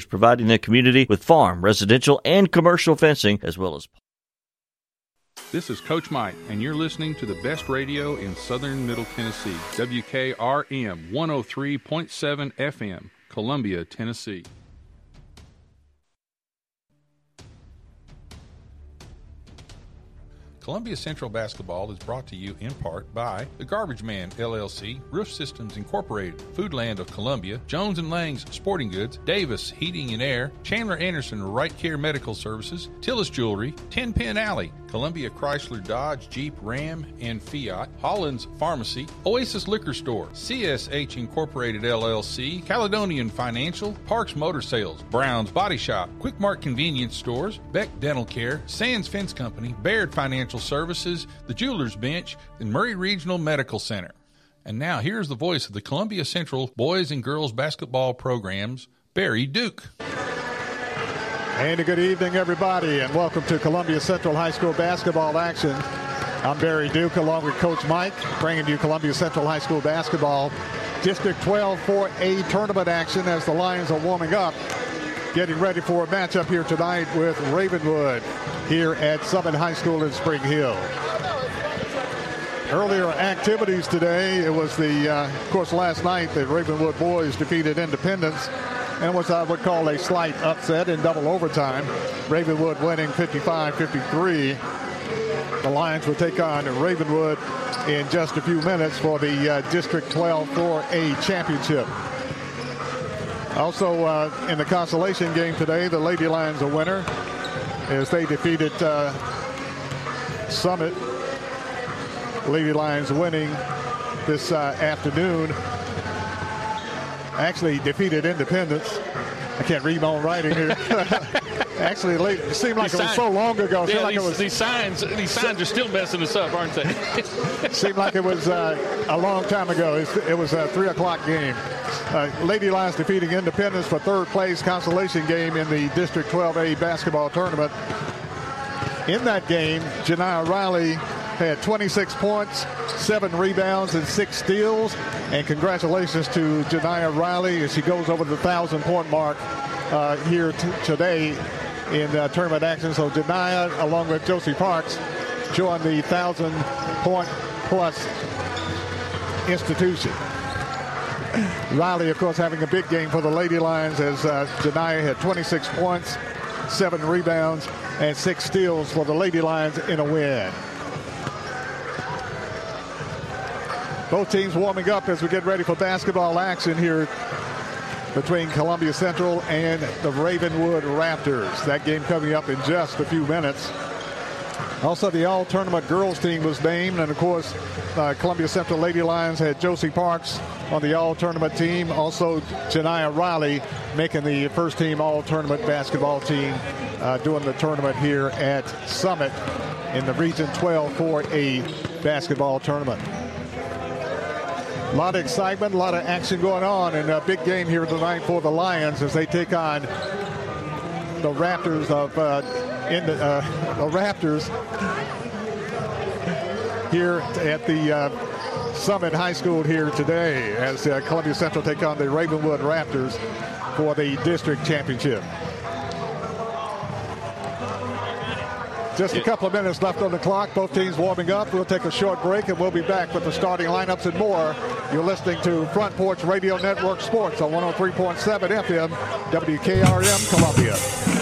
providing the community with farm, residential, and commercial fencing, as well as this is Coach Mike, and you're listening to the best radio in southern Middle Tennessee, WKRM 103.7 FM, Columbia, Tennessee. Columbia Central Basketball is brought to you in part by The Garbage Man LLC, Roof Systems Incorporated, Foodland of Columbia, Jones and Lang's Sporting Goods, Davis Heating and Air, Chandler Anderson Right Care Medical Services, Tillis Jewelry, Ten Pin Alley, Columbia Chrysler Dodge Jeep Ram and Fiat, Holland's Pharmacy, Oasis Liquor Store, CSH Incorporated LLC, Caledonian Financial, Parks Motor Sales, Brown's Body Shop, Quick Mart Convenience Stores, Beck Dental Care, Sands Fence Company, Baird Financial Financial Services, the Jewelers Bench, and Maury Regional Medical Center. And now here's the voice of the Columbia Central boys and girls basketball programs, Barry Duke. And a good evening, everybody, and welcome to Columbia Central High School basketball action. I'm Barry Duke along with Coach Mike, bringing you Columbia Central High School basketball. District 12 4A tournament action as the Lions are warming up getting ready for a matchup here tonight with Ravenwood here at Summit High School in Spring Hill. Earlier activities today, it was the, uh, of course, last night the Ravenwood boys defeated Independence and was I would call a slight upset in double overtime. Ravenwood winning 55-53. The Lions will take on Ravenwood in just a few minutes for the uh, District 12 4A championship. Also, uh, in the consolation game today, the Lady Lions a winner as they defeated uh, Summit. Lady Lions winning this uh, afternoon. Actually defeated Independence. I can't read my own writing here. Actually, it seemed like these it was signs, so long ago. Yeah, like these, was, these, signs, these signs are still messing us up, aren't they? seemed like it was uh, a long time ago. It was a three o'clock game. Uh, Lady Lions defeating Independence for third place consolation game in the District 12A basketball tournament. In that game, Janiyah Riley had 26 points, seven rebounds, and six steals. And congratulations to Janiyah Riley as she goes over the thousand point mark uh, here today in tournament action. So Janiyah, along with Josie Parks, join the thousand point plus institution. Riley, of course, having a big game for the Lady Lions as uh, had 26 points, seven rebounds, and six steals for the Lady Lions in a win. Both teams warming up as we get ready for basketball action here between Columbia Central and the Ravenwood Raptors. That game coming up in just a few minutes. Also, the all tournament girls team was named, and of course, uh, Columbia Central Lady Lions had Josie Parks on the all tournament team. Also, Janiyah Riley making the first team all tournament basketball team uh, doing the tournament here at Summit in the Region 12 4A basketball tournament. A lot of excitement, a lot of action going on, and a big game here tonight for the Lions as they take on the Raptors of uh, in the, uh, the, Raptors here at the uh, Summit High School here today as uh, Columbia Central take on the Ravenwood Raptors for the district championship. Just a couple of minutes left on the clock. Both teams warming up. We'll take a short break and we'll be back with the starting lineups and more. You're listening to Front Porch Radio Network Sports on 103.7 FM, WKRM, Columbia.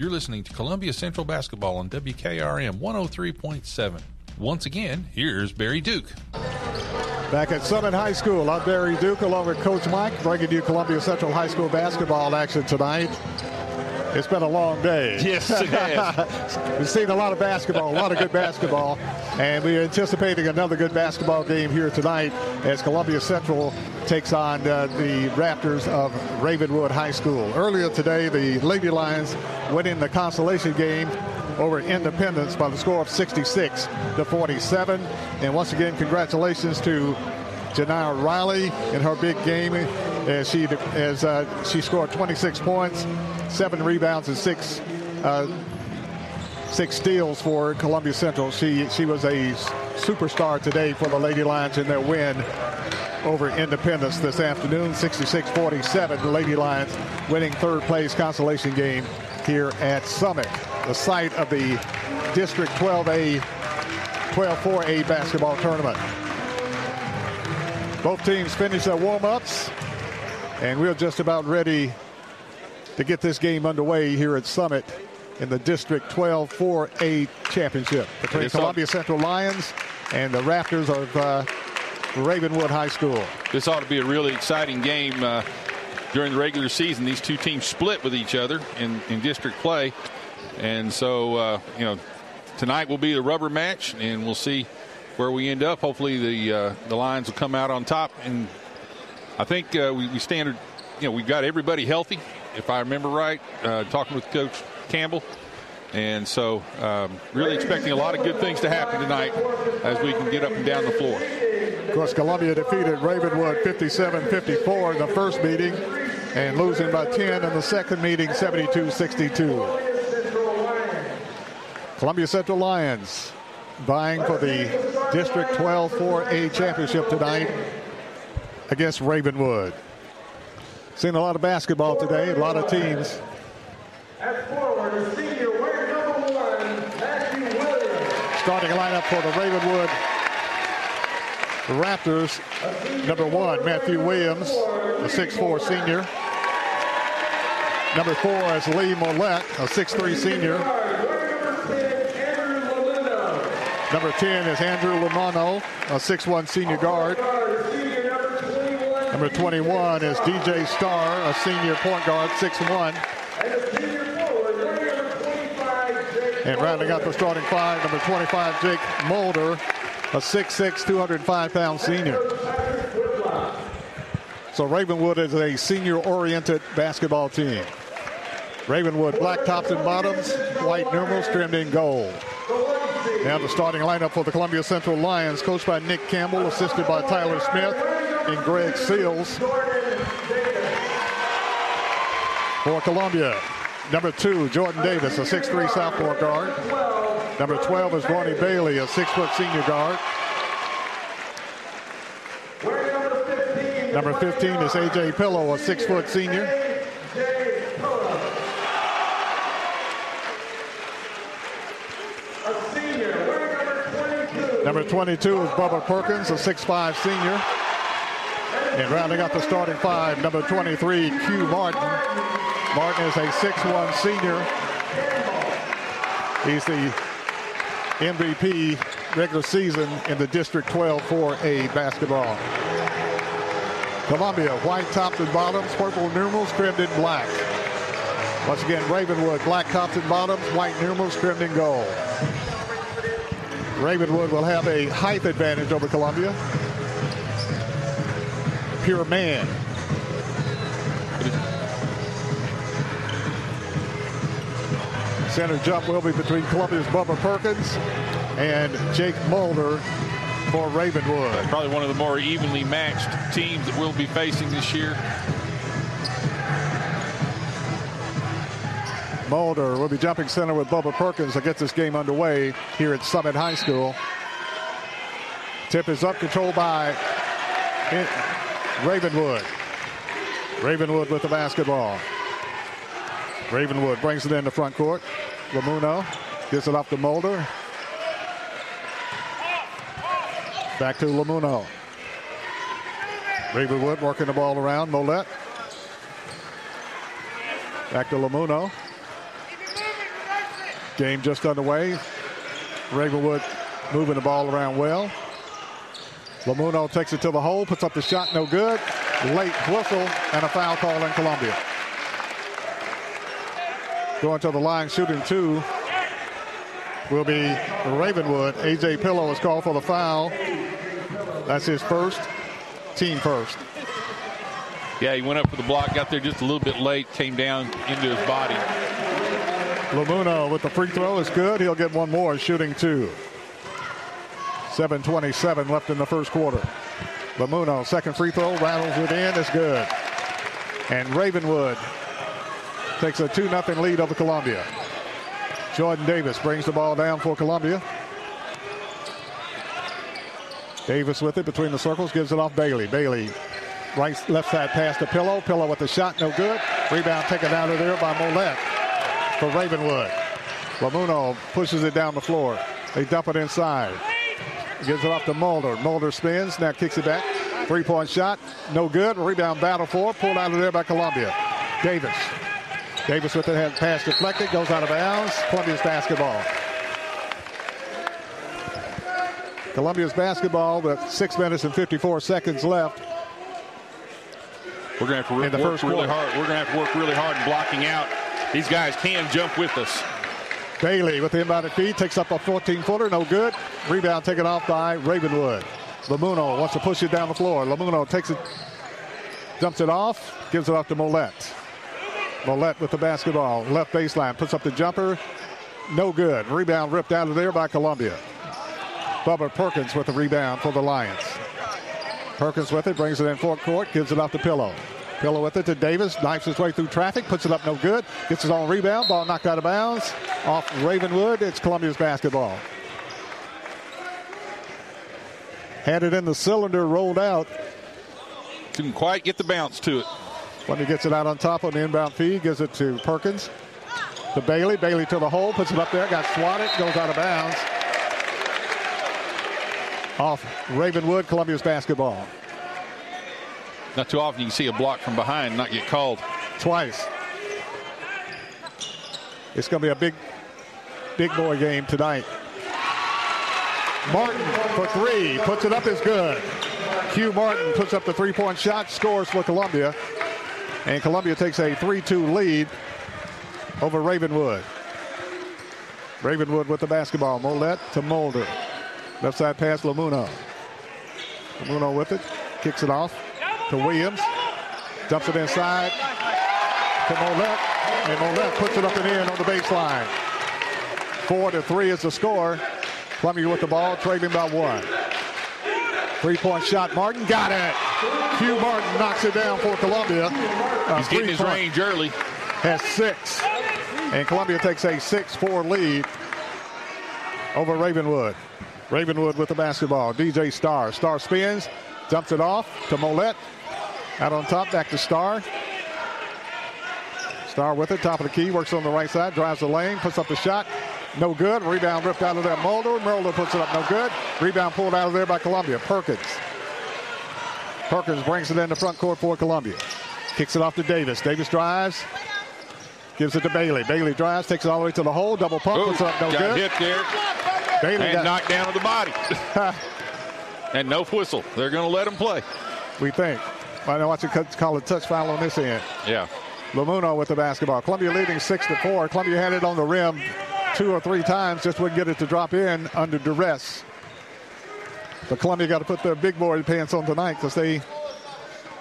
You're listening to Columbia Central Basketball on WKRM 103.7. Once again, here's Barry Duke. Back at Summit High School, I'm Barry Duke along with Coach Mike, bringing you Columbia Central High School basketball action tonight. It's been a long day. Yes, it has. We've seen a lot of basketball, a lot of good basketball, and we're anticipating another good basketball game here tonight as Columbia Central takes on uh, the Raptors of Ravenwood High School. Earlier today, the Lady Lions went in the consolation game over Independence by the score of 66 to 47. And once again, congratulations to Janiyah Riley in her big game as she as uh, she scored 26 points, seven rebounds, and six uh, six steals for Columbia Central. She she was a superstar today for the Lady Lions in their win over Independence this afternoon, 66-47. The Lady Lions winning third place consolation game here at Summit, the site of the District 12A 12-4A basketball tournament. Both teams finished their warm-ups, and we're just about ready to get this game underway here at Summit in the District 12-4A championship between Columbia Central Lions and the Raptors of uh, Ravenwood High School. This ought to be a really exciting game uh, during the regular season. These two teams split with each other in, in district play. And so, uh, you know, tonight will be the rubber match, and we'll see where we end up. Hopefully, the uh, the Lions will come out on top. And I think uh, we, we stand, you know, we've got everybody healthy, if I remember right, uh, talking with Coach Campbell. And so, um, really expecting a lot of good things to happen tonight as we can get up and down the floor. Of course, Columbia defeated Ravenwood 57-54 in the first meeting and losing by 10 in the second meeting, 72-62. Columbia Central Lions vying for the District 12-4A championship tonight against Ravenwood. Seen a lot of basketball today, a lot of teams. that's forward senior Starting lineup for the Ravenwood Raptors, number one, Matthew Williams, a 6'4 senior. Number four is Lee Mollett, a 6'3 senior. Number 10 is Andrew Lamano, a 6'1 senior guard. Number 21 is DJ Starr, a senior point guard, 6'1. And rounding out the starting five, number 25, Jake Mulder, a 6'6", 205-pound senior. So Ravenwood is a senior-oriented basketball team. Ravenwood black tops and bottoms, white numerals trimmed in gold. Now the starting lineup for the Columbia Central Lions, coached by Nick Campbell, assisted by Tyler Smith and Greg Seals. For Columbia, number two, Jordan Davis, a 6'3 sophomore guard. Number 12 is Ronnie Bailey, a six-foot senior guard. Number 15 is A.J. Pillow, a six-foot senior. Number 22 is Bubba Perkins, a 6'5 senior. And rounding up the starting five, number 23, Q Martin. Martin is a 6'1 senior. He's the MVP regular season in the District 12-4A basketball. Columbia, white tops and bottoms, purple numerals trimmed in black. Once again, Ravenwood, black tops and bottoms, white numerals trimmed in gold. Ravenwood will have a height advantage over Columbia. Pure man. Center jump will be between Columbia's Bubba Perkins and Jake Mulder for Ravenwood. Probably one of the more evenly matched teams that we'll be facing this year. Mulder will be jumping center with Bubba Perkins to get this game underway here at Summit High School. Tip is up, controlled by Ravenwood. Ravenwood with the basketball. Ravenwood brings it in the front court. Lamuno gets it off to Mulder. Back to Lamuno. Ravenwood working the ball around. Mollett. Back to Lamuno. Game just underway. Ravenwood moving the ball around well. Lamuno takes it to the hole, puts up the shot, no good. Late whistle and a foul call in Columbia. Going to the line, shooting two will be Ravenwood. AJ Pillow is called for the foul. That's his first, team first. Yeah, he went up for the block, got there just a little bit late, came down into his body. Lamuno with the free throw is good. He'll get one more, shooting two. 7.27 left in the first quarter. Lamuno, second free throw, rattles it in, it's good. And Ravenwood takes a 2 0 lead over Columbia. Jordan Davis brings the ball down for Columbia. Davis with it between the circles, gives it off Bailey. Bailey, right left side pass to Pillow. Pillow with the shot, no good. Rebound taken out of there by Mollett for Ravenwood. Lamuno pushes it down the floor. They dump it inside. Gives it off to Mulder. Mulder spins, now kicks it back. Three point shot, no good. Rebound battle for, pulled out of there by Columbia. Davis. Davis with the pass deflected, goes out of bounds. Columbia's basketball. Columbia's basketball with six minutes and 54 seconds left. We're going to have to work really hard. We're going to have to work really hard in blocking out. These guys can jump with us. Bailey with the inbounded feed takes up a 14 footer, no good. Rebound taken off by Ravenwood. Lamuno wants to push it down the floor. Lamuno takes it, dumps it off, gives it off to Mollett. Mollett with the basketball, left baseline, puts up the jumper, no good. Rebound ripped out of there by Columbia. Bubba Perkins with the rebound for the Lions. Perkins with it, brings it in front court, gives it off to Pillow. Pillow with it to Davis, knifes his way through traffic, puts it up no good, gets his own rebound, ball knocked out of bounds. Off Ravenwood, it's Columbia's basketball. Had it in the cylinder, rolled out. Couldn't quite get the bounce to it. When he gets it out on top on the inbound feed, gives it to Perkins. To Bailey. Bailey to the hole, puts it up there, got swatted, goes out of bounds. Off Ravenwood, Columbia's basketball. Not too often you can see a block from behind not get called. Twice. It's going to be a big, big boy game tonight. Martin for three, puts it up is good. Hugh Martin puts up the three-point shot, scores for Columbia. And Columbia takes a 3-2 lead over Ravenwood. Ravenwood with the basketball. Mollett to Mulder. Left side pass, Lamuno. Lamuno with it. Kicks it off to Williams. Dumps it inside to Mollett. And Mollett puts it up and in on the baseline. Four to three is the score. Columbia with the ball, trailing by one. Three-point shot. Martin got it. Hugh Martin knocks it down for Columbia. A He's getting his range early. has six. And Columbia takes a 6-4 lead over Ravenwood. Ravenwood with the basketball. DJ Star. Starr spins, dumps it off to Mollett. Out on top, back to Starr. Starr with it, top of the key, works on the right side, drives the lane, puts up the shot. No good. Rebound ripped out of there. Mulder. Mulder puts it up. No good. Rebound pulled out of there by Columbia. Perkins. Perkins brings it in the front court for Columbia. Kicks it off to Davis. Davis drives. Gives it to Bailey. Bailey drives, takes it all the way to the hole. Double pump. Ooh, puts it up. No good. hit there Bailey and got, knocked down to the body. and no whistle. They're going to let him play. we think. I know what you call a touch foul on this end. Yeah. Lamuno with the basketball. Columbia leading six to four. Columbia had it on the rim two or three times, just wouldn't get it to drop in under duress. But Columbia got to put their big boy pants on tonight because they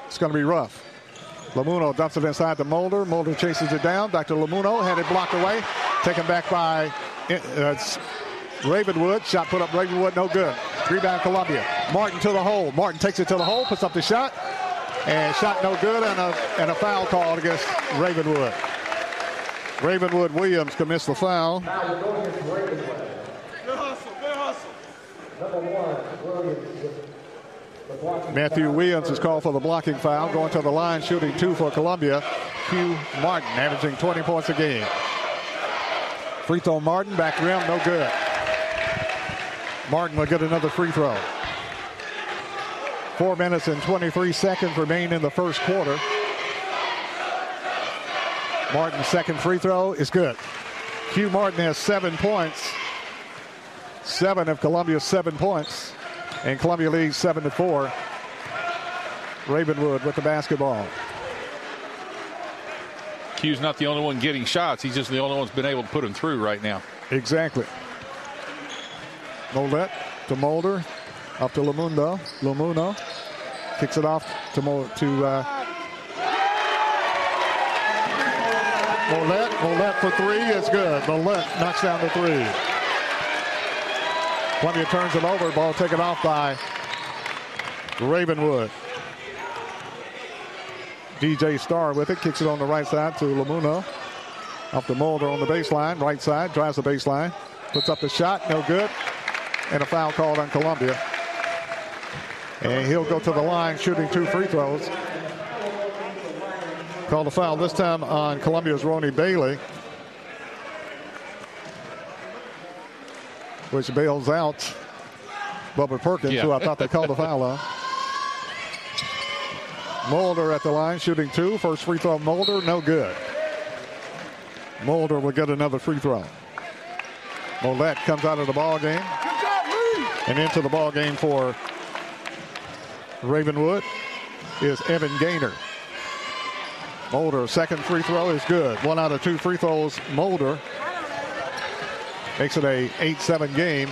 it's going to be rough. Lamuno dumps it inside to Mulder. Mulder chases it down. Dr. Lamuno. Had it blocked away. Taken back by uh, Ravenwood. Shot put up Ravenwood. No good. Rebound Columbia. Martin to the hole. Martin takes it to the hole. Puts up the shot. And shot no good. And a, and a foul called against Ravenwood. Ravenwood Williams commits the foul. Matthew Williams is called for the blocking foul. Going to the line, shooting two for Columbia. Hugh Martin, averaging 20 points a game. Free throw Martin, back rim, no good. Martin will get another free throw. Four minutes and 23 seconds remain in the first quarter. Martin's second free throw is good. Hugh Martin has seven points. Seven of Columbia's seven points. And Columbia leads seven to four. Ravenwood with the basketball. Hugh's not the only one getting shots. He's just the only one that's been able to put them through right now. Exactly. Mollett to Mulder. Up to Lamundo. Lamuno kicks it off to Mo, to uh, Mollett. Mollett for three is good. Mollett knocks down the three. Columbia turns it over. Ball taken off by Ravenwood. DJ Starr with it. Kicks it on the right side to Lamuno. Off the Mulder on the baseline. Right side. Drives the baseline. Puts up the shot. No good. And a foul called on Columbia. And he'll go to the line shooting two free throws. Called a foul this time on Columbia's Ronnie Bailey. Which bails out Bubba Perkins, Yeah. who I thought they called a foul on. Mulder at the line shooting two. First free throw, Mulder, no good. Mulder will get another free throw. Mollett comes out of the ball game and into the ball game for Ravenwood is Evan Gaynor. Mulder, second free throw is good. One out of two free throws, Mulder. Makes it a 8-7 game.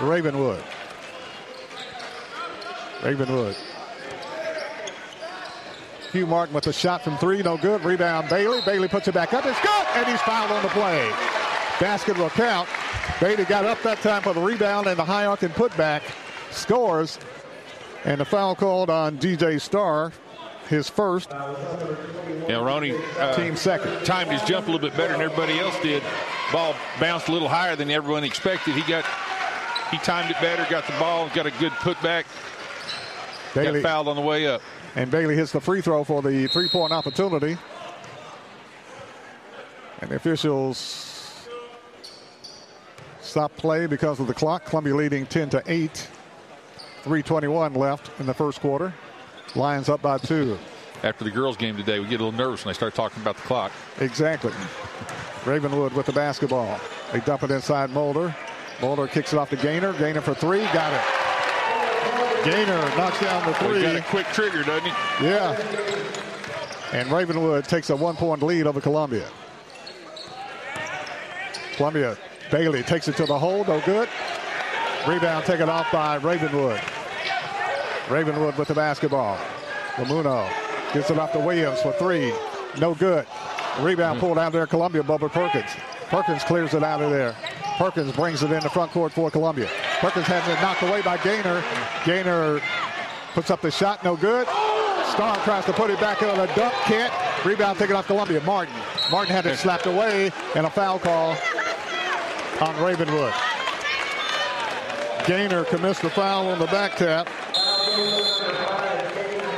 Ravenwood. Ravenwood. Hugh Martin with a shot from three, no good. Rebound Bailey. Bailey puts it back up. It's good, and he's fouled on the play. Basket will count. Bailey got up that time for the rebound and the high arc and putback. Scores. And the foul called on DJ Starr, his first, Yeah, Ronnie uh, team second. timed his jump a little bit better than everybody else did. Ball bounced a little higher than everyone expected. He got he timed it better, got the ball, got a good putback, Bailey, got fouled on the way up. and Bailey hits the free throw for the three-point opportunity. And the officials stop play because of the clock. Columbia leading 10 to 8. 321 left in the first quarter. Lions up by two. After the girls' game today, we get a little nervous when they start talking about the clock. Exactly. Ravenwood with the basketball. They dump it inside Mulder. Mulder kicks it off to Gaynor. Gaynor for three. Got it. Gaynor knocks down the Well, he got a quick trigger, doesn't he? Yeah. And Ravenwood takes a one-point lead over Columbia. Columbia, Bailey takes it to the hole, no good. Rebound taken off by Ravenwood. Ravenwood with the basketball. Lamuno gets it off to Williams for three, no good. Rebound hmm. pulled out there, Columbia, Bubba Perkins. Perkins clears it out of there. Perkins brings it in the front court for Columbia. Perkins has it knocked away by Gaynor. Gaynor puts up the shot, no good. Starr tries to put it back on a dunk, can't. Rebound taken off Columbia. Martin. Martin had it slapped away, and a foul call on Ravenwood. Gaynor commits the foul on the back tap.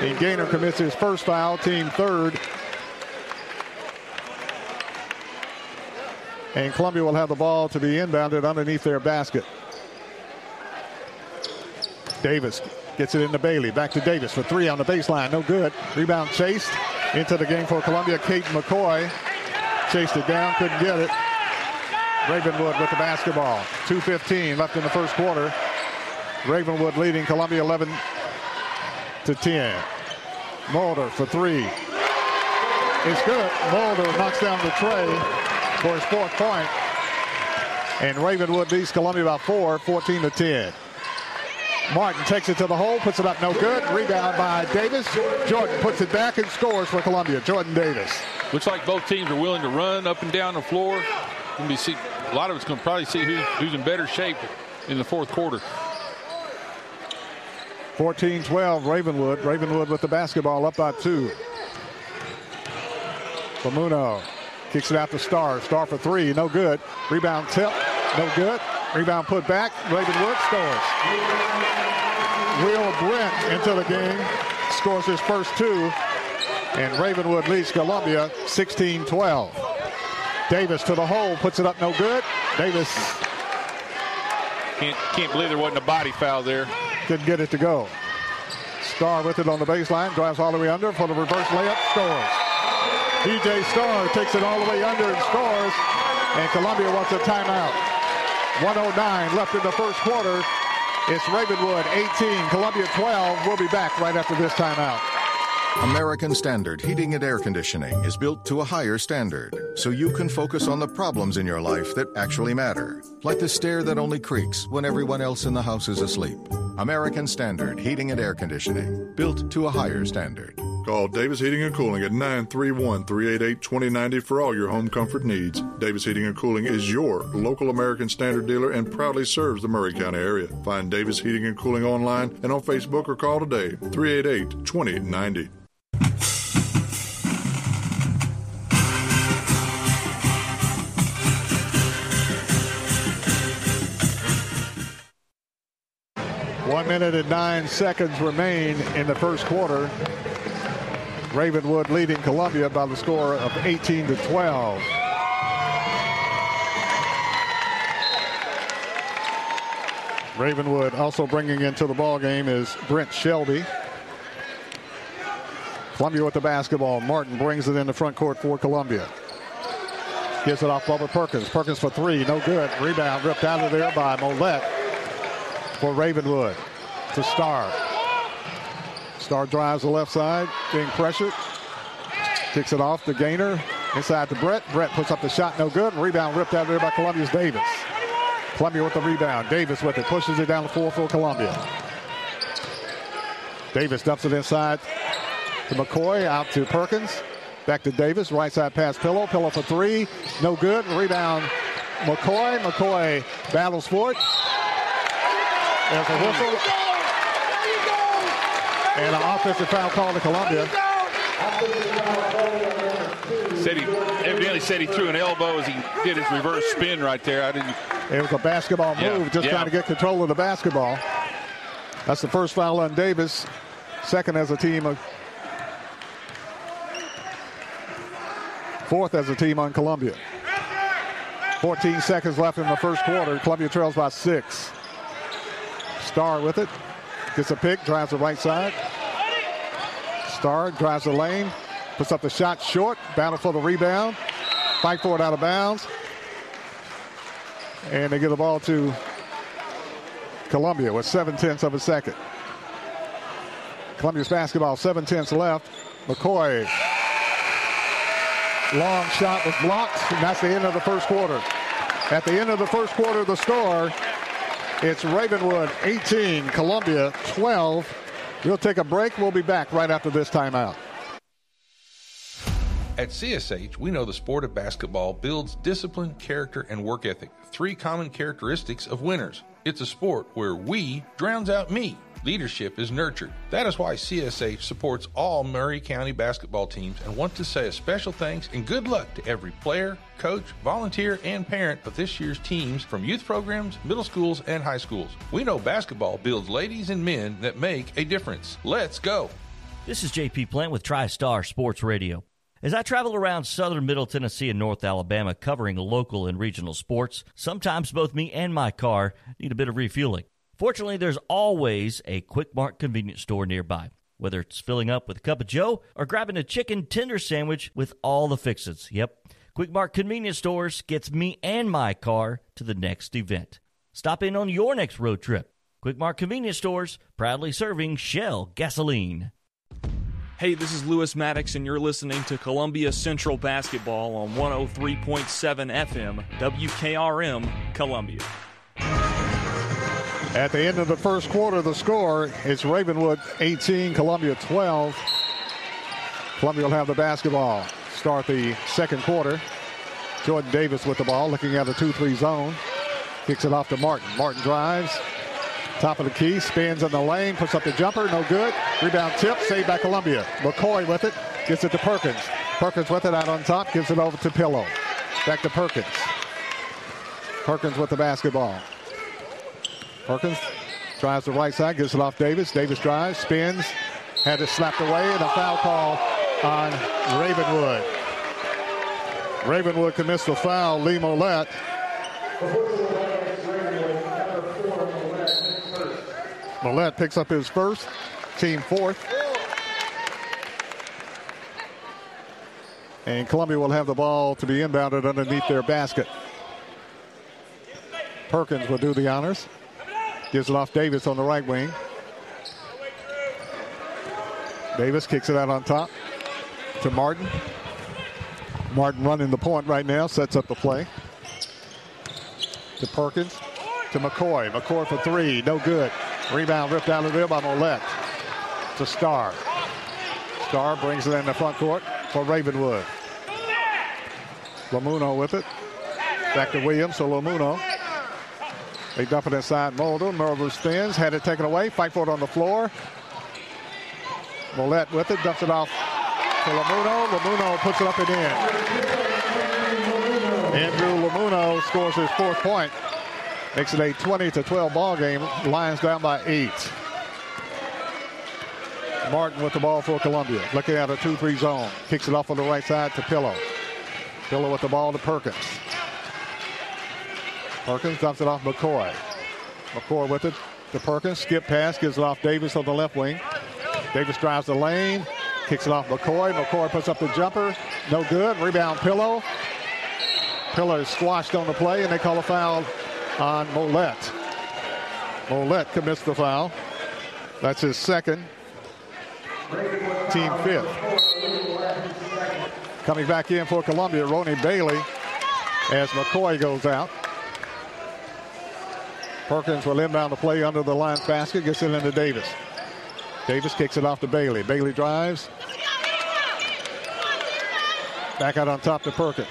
And Gaynor commits his first foul, team third. And Columbia will have the ball to be inbounded underneath their basket. Davis gets it into Bailey. Back to Davis for three on the baseline. No good. Rebound chased into the game for Columbia. Cade McCoy chased it down, couldn't get it. Ravenwood with the basketball. 2.15 left in the first quarter. Ravenwood leading Columbia 11 to 10. Mulder for three. It's good. Mulder knocks down the tray for his fourth point. And Ravenwood leads Columbia by four, 14 to 10. Martin takes it to the hole, puts it up, no good. Rebound by Davis. Jordan puts it back and scores for Columbia. Jordan Davis. Looks like both teams are willing to run up and down the floor. Be see, a lot of it's going to probably see who, who's in better shape in the fourth quarter. 14-12 Ravenwood. Ravenwood with the basketball up by two. Lamuno kicks it out to Starr. Starr for three, no good. Rebound tip, no good. Rebound put back. Ravenwood scores. Will Brent into the game. Scores his first two. And Ravenwood leads Columbia 16 12. Davis to the hole, puts it up no good. Davis can't, can't believe there wasn't a body foul there. Couldn't get it to go. Starr with it on the baseline, drives all the way under for the reverse layup, scores. DJ Starr takes it all the way under and scores, and Columbia wants a timeout. 109 left in the first quarter. It's Ravenwood 18, Columbia 12. We'll be back right after this timeout. American Standard Heating and Air Conditioning is built to a higher standard so you can focus on the problems in your life that actually matter, like the stair that only creaks when everyone else in the house is asleep. American Standard Heating and Air Conditioning, built to a higher standard. Call Davis Heating and Cooling at 931 388 2090 for all your home comfort needs. Davis Heating and Cooling is your local American Standard dealer and proudly serves the Maury County area. Find Davis Heating and Cooling online and on Facebook or call today 388 2090. Minute and nine seconds remain in the first quarter. Ravenwood leading Columbia by the score of 18 to 12. Ravenwood also bringing into the ball game is Brent Shelby. Columbia with the basketball. Martin brings it in the front court for Columbia. Gives it off Bubba Perkins. Perkins for three, no good. Rebound ripped out of there by Mollett for Ravenwood to Starr. Starr drives the left side, being pressured. Kicks it off to Gaynor. Inside to Brent. Brent puts up the shot, no good. Rebound ripped out of there by Columbia's Davis. Columbia with the rebound. Davis with it, pushes it down the floor for Columbia. Davis dumps it inside to McCoy, out to Perkins. Back to Davis, right side pass Pillow. Pillow for three, no good. Rebound McCoy. McCoy battles for it. There's a whistle. And an offensive foul call to Columbia. Said he evidently said he threw an elbow as he did his reverse spin right there. I didn't. It was a basketball move, Yeah, just yeah. trying to get control of the basketball. That's the first foul on Davis. Second as a team. Of, fourth as a team on Columbia. 14 seconds left in the first quarter. Columbia trails by six. Starr with it. Gets a pick, drives the right side. Starr drives the lane, puts up the shot short, battle for the rebound, fight for it out of bounds. And they get the ball to Columbia with seven tenths of a second. Columbia's basketball, seven tenths left. McCoy. Long shot was blocked, and that's the end of the first quarter. At the end of the first quarter, the score, it's Ravenwood 18, Columbia 12. We'll take a break. We'll be back right after this timeout. At CSH, we know the sport of basketball builds discipline, character, and work ethic, three common characteristics of winners. It's a sport where we drowns out me. Leadership is nurtured. That is why CSH supports all Maury County basketball teams and want to say a special thanks and good luck to every player, coach, volunteer, and parent of this year's teams from youth programs, middle schools, and high schools. We know basketball builds ladies and men that make a difference. Let's go. This is JP Plant with TriStar Sports Radio. As I travel around southern Middle Tennessee and North Alabama covering local and regional sports, sometimes both me and my car need a bit of refueling. Fortunately, there's always a Quick Mart convenience store nearby. Whether it's filling up with a cup of Joe or grabbing a chicken tender sandwich with all the fixins. Yep, Quick Mart convenience stores gets me and my car to the next event. Stop in on your next road trip. Quick Mart convenience stores proudly serving Shell gasoline. Hey, this is Lewis Maddox, and you're listening to Columbia Central Basketball on 103.7 FM, WKRM, Columbia. At the end of the first quarter, the score is Ravenwood 18, Columbia 12. Columbia will have the basketball. Start the second quarter. Jordan Davis with the ball, looking at a 2-3 zone. Kicks it off to Martin. Martin drives. Top of the key, spins in the lane, puts up the jumper, no good. Rebound tip, saved by Columbia. McCoy with it, gets it to Perkins. Perkins with it out on top, gives it over to Pillow. Back to Perkins. Perkins with the basketball. Perkins drives the right side, gives it off Davis. Davis drives, spins, had it slapped away, and a foul call on Ravenwood. Ravenwood commits the foul. Lee Mollett. Mollett picks up his first, team fourth. And Columbia will have the ball to be inbounded underneath their basket. Perkins will do the honors. Gives it off Davis on the right wing. Davis kicks it out on top to Martin. Martin running the point right now, sets up the play. To Perkins, to McCoy. McCoy for three, no good. Rebound ripped out of there by Mollett. To Starr. Starr brings it in the front court for Ravenwood. Lamuno with it. Back to Williams, so Lamuno. They dump it inside Mulder. Mulder spins, had it taken away, fight for it on the floor. Mollett with it, dumps it off to Lamuno. Lamuno puts it up and in. Andrew Lamuno scores his fourth point. Makes it a 20 to 12 ball game. Lions down by eight. Martin with the ball for Columbia. Looking at a 2-3 zone. Kicks it off on the right side to Pillow. Pillow with the ball to Perkins. Perkins dumps it off McCoy. McCoy with it to Perkins. Skip pass. Gives it off Davis on the left wing. Davis drives the lane. Kicks it off McCoy. McCoy puts up the jumper. No good. Rebound Pillow. Pillow is squashed on the play, and they call a foul on Mollett. Mollett commits the foul. That's his second. Team fifth. Coming back in for Columbia, Ronnie Bailey as McCoy goes out. Perkins will inbound the play under the line basket, gets it into Davis. Davis kicks it off to Bailey. Bailey drives. Back out on top to Perkins.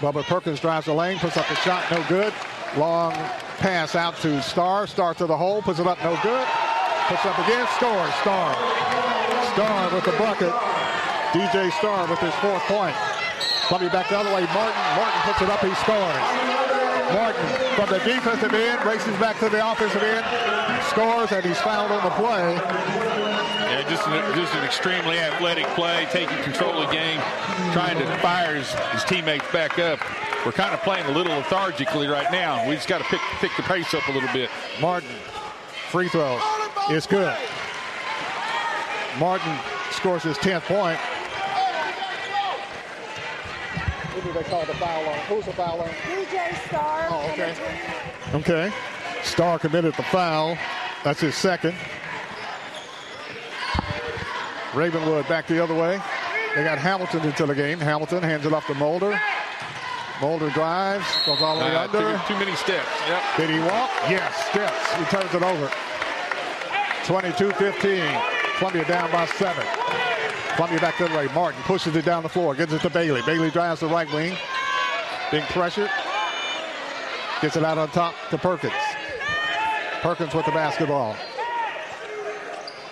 Bubba Perkins drives the lane, puts up a shot, no good. Long pass out to Starr. Starr to the hole, puts it up, no good. Puts up again, scores. Star. Starr with the bucket. DJ Starr with his fourth point. Columbia back the other way. Martin. Martin puts it up, he scores. Martin from the defensive end races back to the offensive end, scores, and he's fouled on the play. Yeah, just an, just an extremely athletic play, taking control of the game, trying to fire his, his teammates back up. We're kind of playing a little lethargically right now. We just got to pick, pick the pace up a little bit. Martin, free throw is good. Martin scores his 10th point. Who do they call the foul on? Who's the foul on? DJ Starr. Oh, okay. Okay. Starr committed the foul. That's his second. Ravenwood back the other way. They got Hamilton into the game. Hamilton hands it off to Mulder. Mulder drives, goes all the way Uh, under. too, too many steps. Yep. Did he walk? Yes, steps. He turns it over. 22-15. Columbia down by seven. Columbia back the other way. Martin pushes it down the floor, gives it to Bailey. Bailey drives the right wing. Being pressured. Gets it out on top to Perkins. Perkins with the basketball.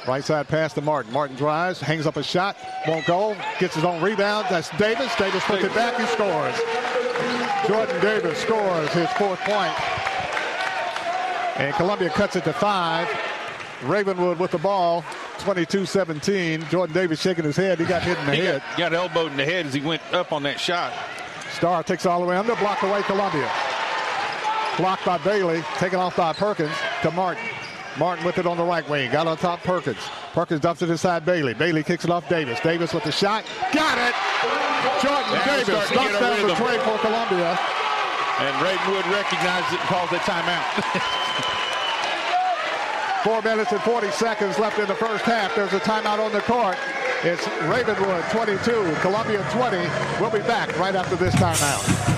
Right side pass to Martin. Martin drives, hangs up a shot, won't go, gets his own rebound. That's Davis. Davis puts it back, he scores. Jordan Davis scores his fourth point. And Columbia cuts it to five. Ravenwood with the ball, 22-17. Jordan Davis shaking his head. He got hit in the He head. got, got elbowed in the head as he went up on that shot. Starr takes all the way under, blocked away Columbia. Blocked by Bailey, taken off by Perkins to Martin. Martin with it on the right wing, got on top Perkins. Perkins dumps it inside Bailey. Bailey kicks it off Davis. Davis with the shot, got it! Jordan Now Davis knocks down the tray for Columbia. And Ravenwood recognizes it and calls that timeout. Four minutes and 40 seconds left in the first half. There's a timeout on the court. It's Ravenwood 22, Columbia 20. We'll be back right after this timeout.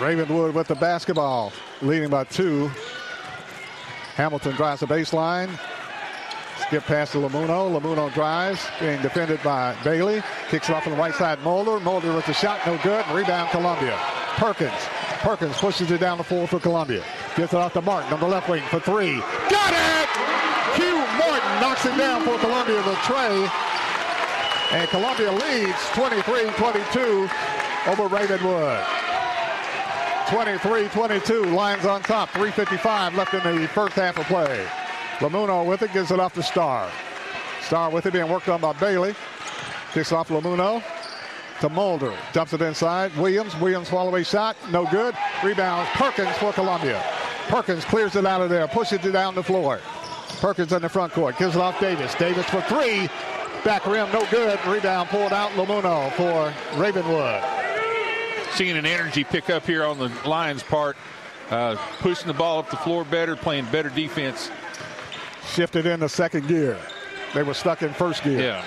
Ravenwood with the basketball, leading by two. Hamilton drives the baseline. Skip past to Lamuno. Lamuno drives, being defended by Bailey. Kicks it off on the right side. Mulder. Mulder with the shot, no good. Rebound Columbia. Perkins. Perkins pushes it down the floor for Columbia. Gets it off to Martin on the left wing for three. Got it! Q Martin knocks it down for Columbia the Trey. And Columbia leads 23-22 over Ravenwood. 23-22, Lions on top, 3.55 left in the first half of play. Lamuno with it, gives it off to Starr. Starr with it, being worked on by Bailey. Kicks off Lamuno to Mulder. Dumps it inside. Williams. Williams follow shot. No good. Rebound. Perkins for Columbia. Perkins clears it out of there. Pushes it down the floor. Perkins in the front court. Gives it off Davis. Davis for three. Back rim. No good. Rebound pulled out. Lamuno for Ravenwood. Seeing an energy pick up here on the Lions' part. Uh, pushing the ball up the floor better, playing better defense. Shifted into second gear. They were stuck in first gear. Yeah.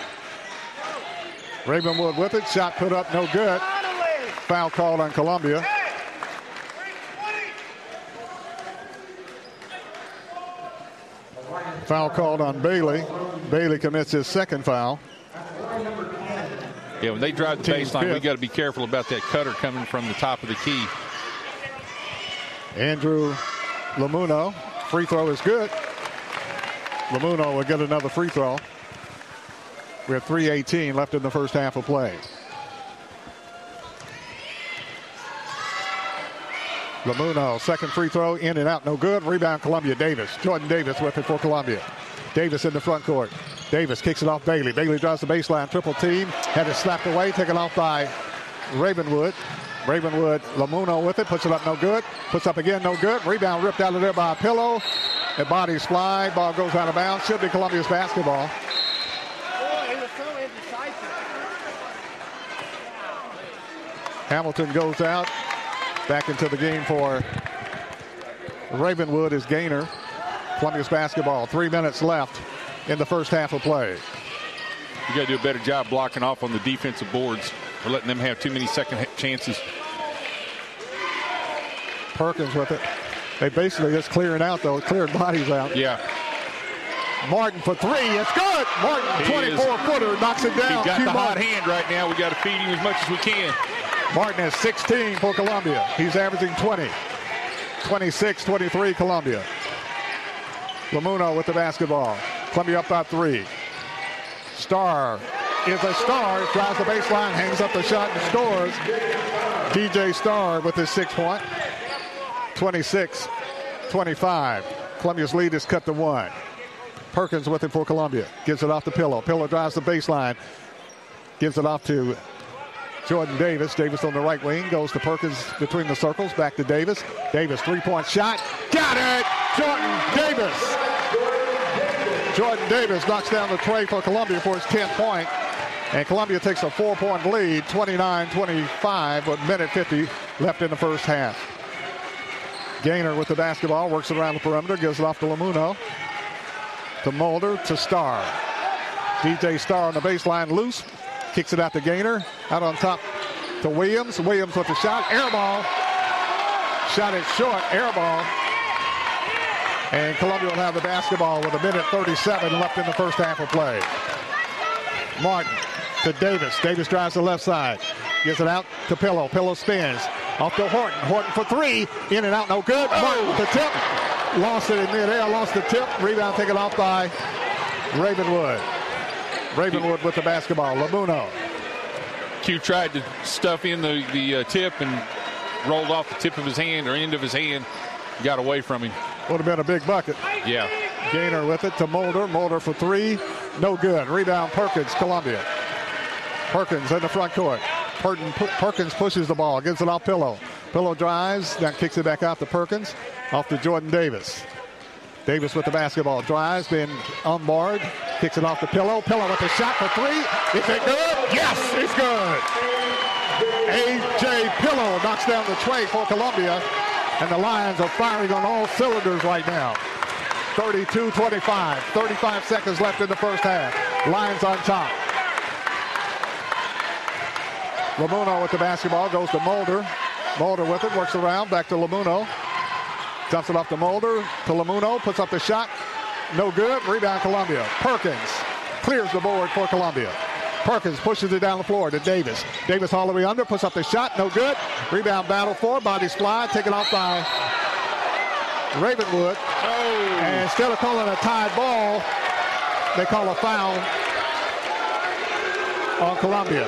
Ravenwood with it. Shot put up, no good. Foul called on Columbia. Foul called on Bailey. Bailey commits his second foul. Yeah, when they drive the baseline, we got to be careful about that cutter coming from the top of the key. Andrew Lamuno, free throw is good. Lamuno will get another free throw. We have 3.18 left in the first half of play. Lamuno, second free throw, in and out, no good. Rebound, Columbia Davis. Jordan Davis with it for Columbia. Davis in the front court. Davis kicks it off Bailey. Bailey drives the baseline, triple team. Had it slapped away, taken off by Ravenwood. Ravenwood, Lamuno with it, puts it up, no good. Puts up again, no good. Rebound ripped out of there by Pillow. The bodies fly, ball goes out of bounds. Should be Columbia's basketball. Hamilton goes out. Back into the game for Ravenwood is Gaynor. Columbia's basketball. Three minutes left in the first half of play. You got to do a better job blocking off on the defensive boards. We're letting them have too many second chances. Perkins with it. They basically just clearing out though, clearing bodies out. Yeah. Martin for three. It's good. Martin, 24 footer, knocks it down. He's got Q the hot hand right now. We got to feed him as much as we can. Martin has 16 for Columbia. He's averaging 20. 26 23 Columbia. Lamuno with the basketball. Columbia up by three. Starr is a star. Drives the baseline, hangs up the shot, and scores. DJ Starr with his six point. 26 25. Columbia's lead is cut to one. Perkins with it for Columbia. Gives it off the Pillow. Pillow drives the baseline. Gives it off to Jordan Davis. Davis on the right wing goes to Perkins between the circles. Back to Davis. Davis three point shot. Got it! Jordan Davis. Jordan Davis knocks down the tray for Columbia for his 10th point. And Columbia takes a four point lead, 29 25, with minute 50 left in the first half. Gaynor with the basketball, works around the perimeter, gives it off to Lamuno. To Mulder, to Starr. DJ Starr on the baseline, loose. Kicks it out to Gaynor. Out on top to Williams. Williams with the shot. Air ball. Shot it short. Air ball. And Columbia will have the basketball with a minute 37 left in the first half of play. Martin to Davis. Davis drives the left side. Gives it out to Pillow. Pillow spins. Off to Horton. Horton for three. In and out. No good. Martin with the tip. Lost it in midair. Lost the tip. Rebound taken off by Ravenwood. Ravenwood with the basketball. Lamuno. Q tried to stuff in the, the uh, tip and rolled off the tip of his hand or end of his hand. Got away from him. Would have been a big bucket. Yeah. Gaynor with it to Mulder. Mulder for three. No good. Rebound Perkins, Columbia. Perkins in the front court. Perkins pushes the ball, gives it off Pillow. Pillow drives, then kicks it back out to Perkins, off to Jordan Davis. Davis with the basketball, drives, then unbarred, kicks it off to Pillow. Pillow with a shot for three. Is it good? Yes, it's good. A.J. Pillow knocks down the tray for Columbia, and the Lions are firing on all cylinders right now. 32-25, 35 seconds left in the first half. Lions on top. Lamuno with the basketball goes to Mulder. Mulder with it, works around, back to Lamuno. Dumps it off to Mulder, to Lamuno, puts up the shot. No good. Rebound Columbia. Perkins clears the board for Columbia. Perkins pushes it down the floor to Davis. Davis all the way under, puts up the shot, no good. Rebound battle for, bodies fly, taken off by Ravenwood. Oh. And instead of calling a tied ball, they call a foul on Columbia.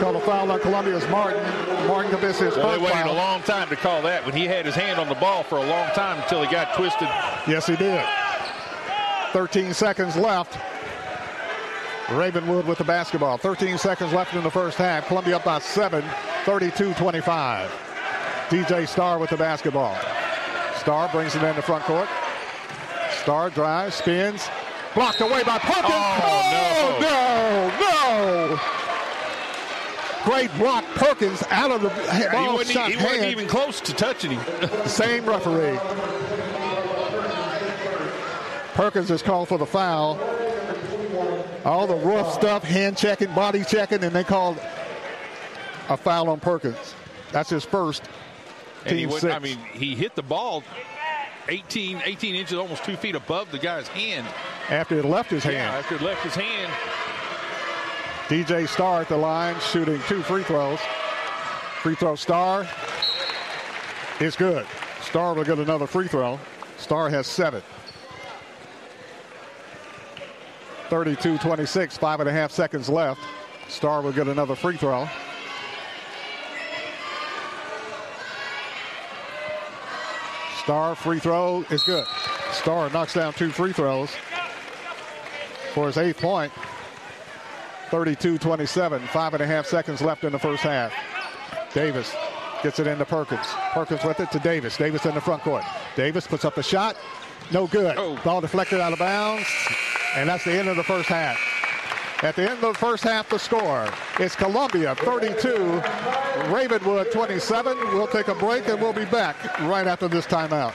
Call a foul on Columbia's Martin. Martin commits his well, first They waited foul. a long time to call that, but he had his hand on the ball for a long time until he got twisted. Yes, he did. 13 seconds left. Ravenwood with the basketball. 13 seconds left in the first half. Columbia up by seven, 32-25. DJ Starr with the basketball. Starr brings it in the front court. Starr drives, spins, blocked away by Perkins. Oh, no, no, no. Great block, Perkins out of the He ball wasn't, shot he wasn't even close to touching him. Same referee. Perkins is called for the foul. All the rough stuff, hand checking, body checking, and they called a foul on Perkins. That's his first. And he I mean, he hit the ball 18, 18 inches, almost two feet above the guy's hand. After it left his Yeah, hand. after it left his hand. DJ Starr at the line shooting two free throws. Free throw Starr is good. Starr will get another free throw. Starr has seven. 32-26, five and a half seconds left. Starr will get another free throw. Starr free throw is good. Starr knocks down two free throws for his eighth point. 32-27, five and a half seconds left in the first half. Davis gets it into Perkins. Perkins with it to Davis. Davis in the front court. Davis puts up the shot. No good. Oh. Ball deflected out of bounds. And that's the end of the first half. At the end of the first half, the score is Columbia 32, Ravenwood 27. We'll take a break and we'll be back right after this timeout.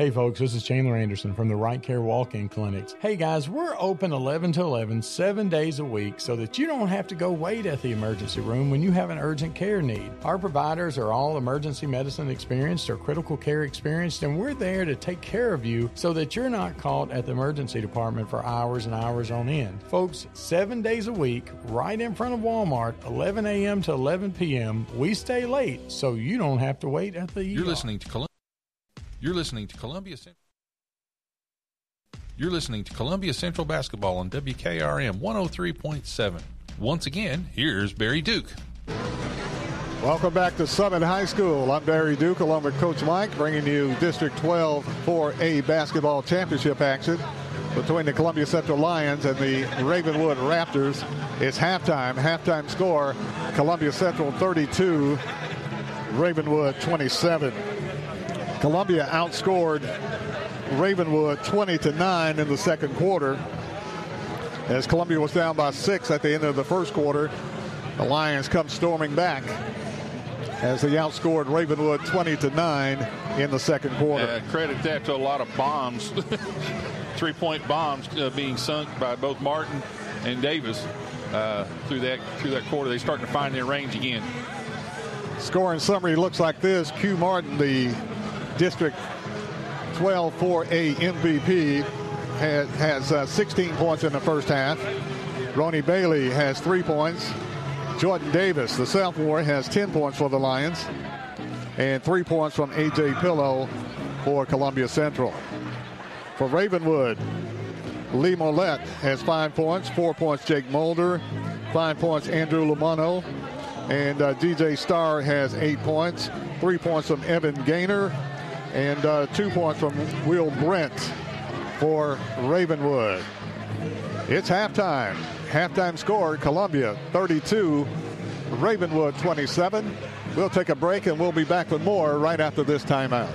Hey folks, this is Chandler Anderson from the Right Care Walk-In Clinics. Hey guys, we're open 11 to 11, 7 days a week so that you don't have to go wait at the emergency room when you have an urgent care need. Our providers are all emergency medicine experienced or critical care experienced and we're there to take care of you so that you're not caught at the emergency department for hours and hours on end. Folks, 7 days a week, right in front of Walmart, 11 a.m. to 11 p.m. We stay late so you don't have to wait at the You're ER. listening to Columbia. You're listening to Columbia. Cent- You're listening to Columbia Central Basketball on WKRM 103.7. Once again, here's Barry Duke. Welcome back to Summit High School. I'm Barry Duke along with Coach Mike bringing you District 12 4A basketball championship action between the Columbia Central Lions and the Ravenwood Raptors. It's halftime. Halftime score Columbia Central 32, Ravenwood 27. Columbia outscored Ravenwood 20 to 9 in the second quarter. As Columbia was down by six at the end of the first quarter, the Lions come storming back as they outscored Ravenwood 20 to 9 in the second quarter. Uh, credit that to a lot of bombs, three point bombs uh, being sunk by both Martin and Davis uh, through that through that quarter. They're starting to find their range again. Scoring summary looks like this. Q Martin, the District 12 4A MVP, has, has uh, 16 points in the first half. Ronnie Bailey has three points. Jordan Davis, the sophomore, has 10 points for the Lions. And three points from A.J. Pillow for Columbia Central. For Ravenwood, Lee Mollett has five points. Four points, Jake Mulder. Five points, Andrew Lamuno. And uh, DJ Starr has eight points. Three points from Evan Gaynor. And uh, two points from Will Brent for Ravenwood. It's halftime. Halftime score Columbia 32, Ravenwood 27. We'll take a break and we'll be back with more right after this timeout.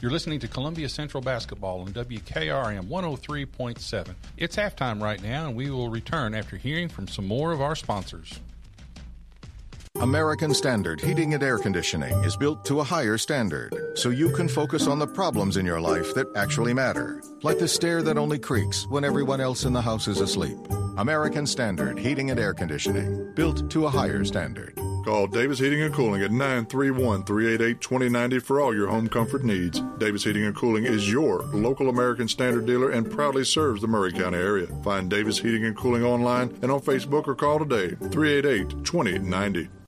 You're listening to Columbia Central Basketball on WKRM 103.7. It's halftime right now, and we will return after hearing from some more of our sponsors. American Standard Heating and Air Conditioning is built to a higher standard so you can focus on the problems in your life that actually matter, like the stair that only creaks when everyone else in the house is asleep. American Standard Heating and Air Conditioning, built to a higher standard. Call Davis Heating and Cooling at 931 388 2090 for all your home comfort needs. Davis Heating and Cooling is your local American Standard dealer and proudly serves the Maury County area. Find Davis Heating and Cooling online and on Facebook or call today 388 2090.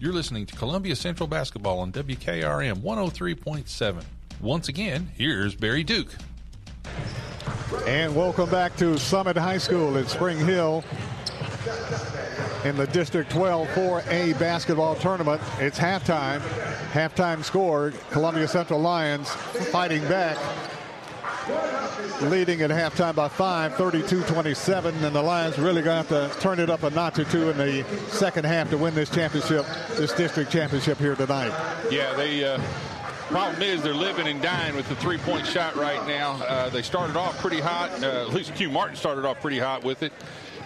You're listening to Columbia Central Basketball on WKRM 103.7. Once again, here's Barry Duke. And welcome back to Summit High School in Spring Hill in the District 12 4A basketball tournament. It's halftime. Halftime score Columbia Central Lions fighting back. Leading at halftime by five, 32 27. And the Lions really going to have to turn it up a notch or two in the second half to win this championship, this district championship here tonight. Yeah, they. Uh, problem is they're living and dying with the three-point shot right now. Uh, they started off pretty hot. Uh, at least Q Martin started off pretty hot with it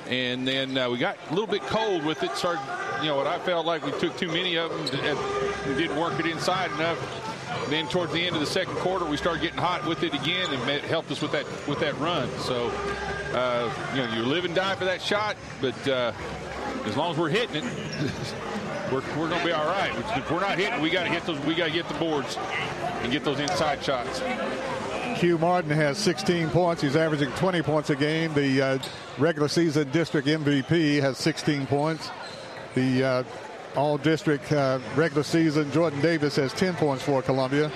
and then uh, we got a little bit cold with it. Started, you know, what I felt like we took too many of them and didn't work it inside enough. Then towards the end of the second quarter, we started getting hot with it again, and it helped us with that with that run. So, uh, you know, you live and die for that shot, but uh, as long as we're hitting it, we're, we're going to be all right. If we're not hitting, we got to hit those. We got to get the boards and get those inside shots. Q Martin has 16 points. He's averaging 20 points a game. The uh, regular season district MVP has 16 points. The uh, all district uh, regular season Jordan Davis has 10 points for Columbia.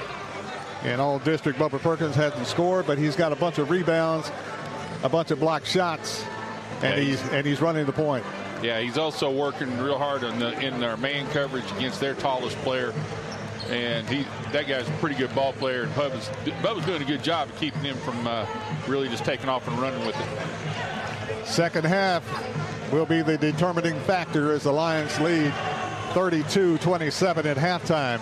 And all district Bubba Perkins hasn't scored, but he's got a bunch of rebounds, a bunch of blocked shots, and yeah, he's, he's and he's running the point. Yeah, he's also working real hard in, the, in their man coverage against their tallest player and he that guy's a pretty good ball player. And Bubba's, Bubba's doing a good job of keeping him from uh, really just taking off and running with it. Second half will be the determining factor as the Lions lead 32-27 at halftime.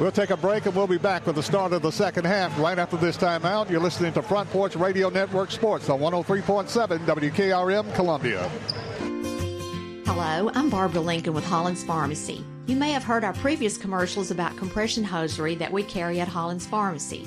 We'll take a break and we'll be back with the start of the second half right after this timeout. You're listening to Front Porch Radio Network Sports on 103.7 WKRM Columbia. Hello, I'm Barbara Lincoln with Hollins Pharmacy. You may have heard our previous commercials about compression hosiery that we carry at Hollins Pharmacy.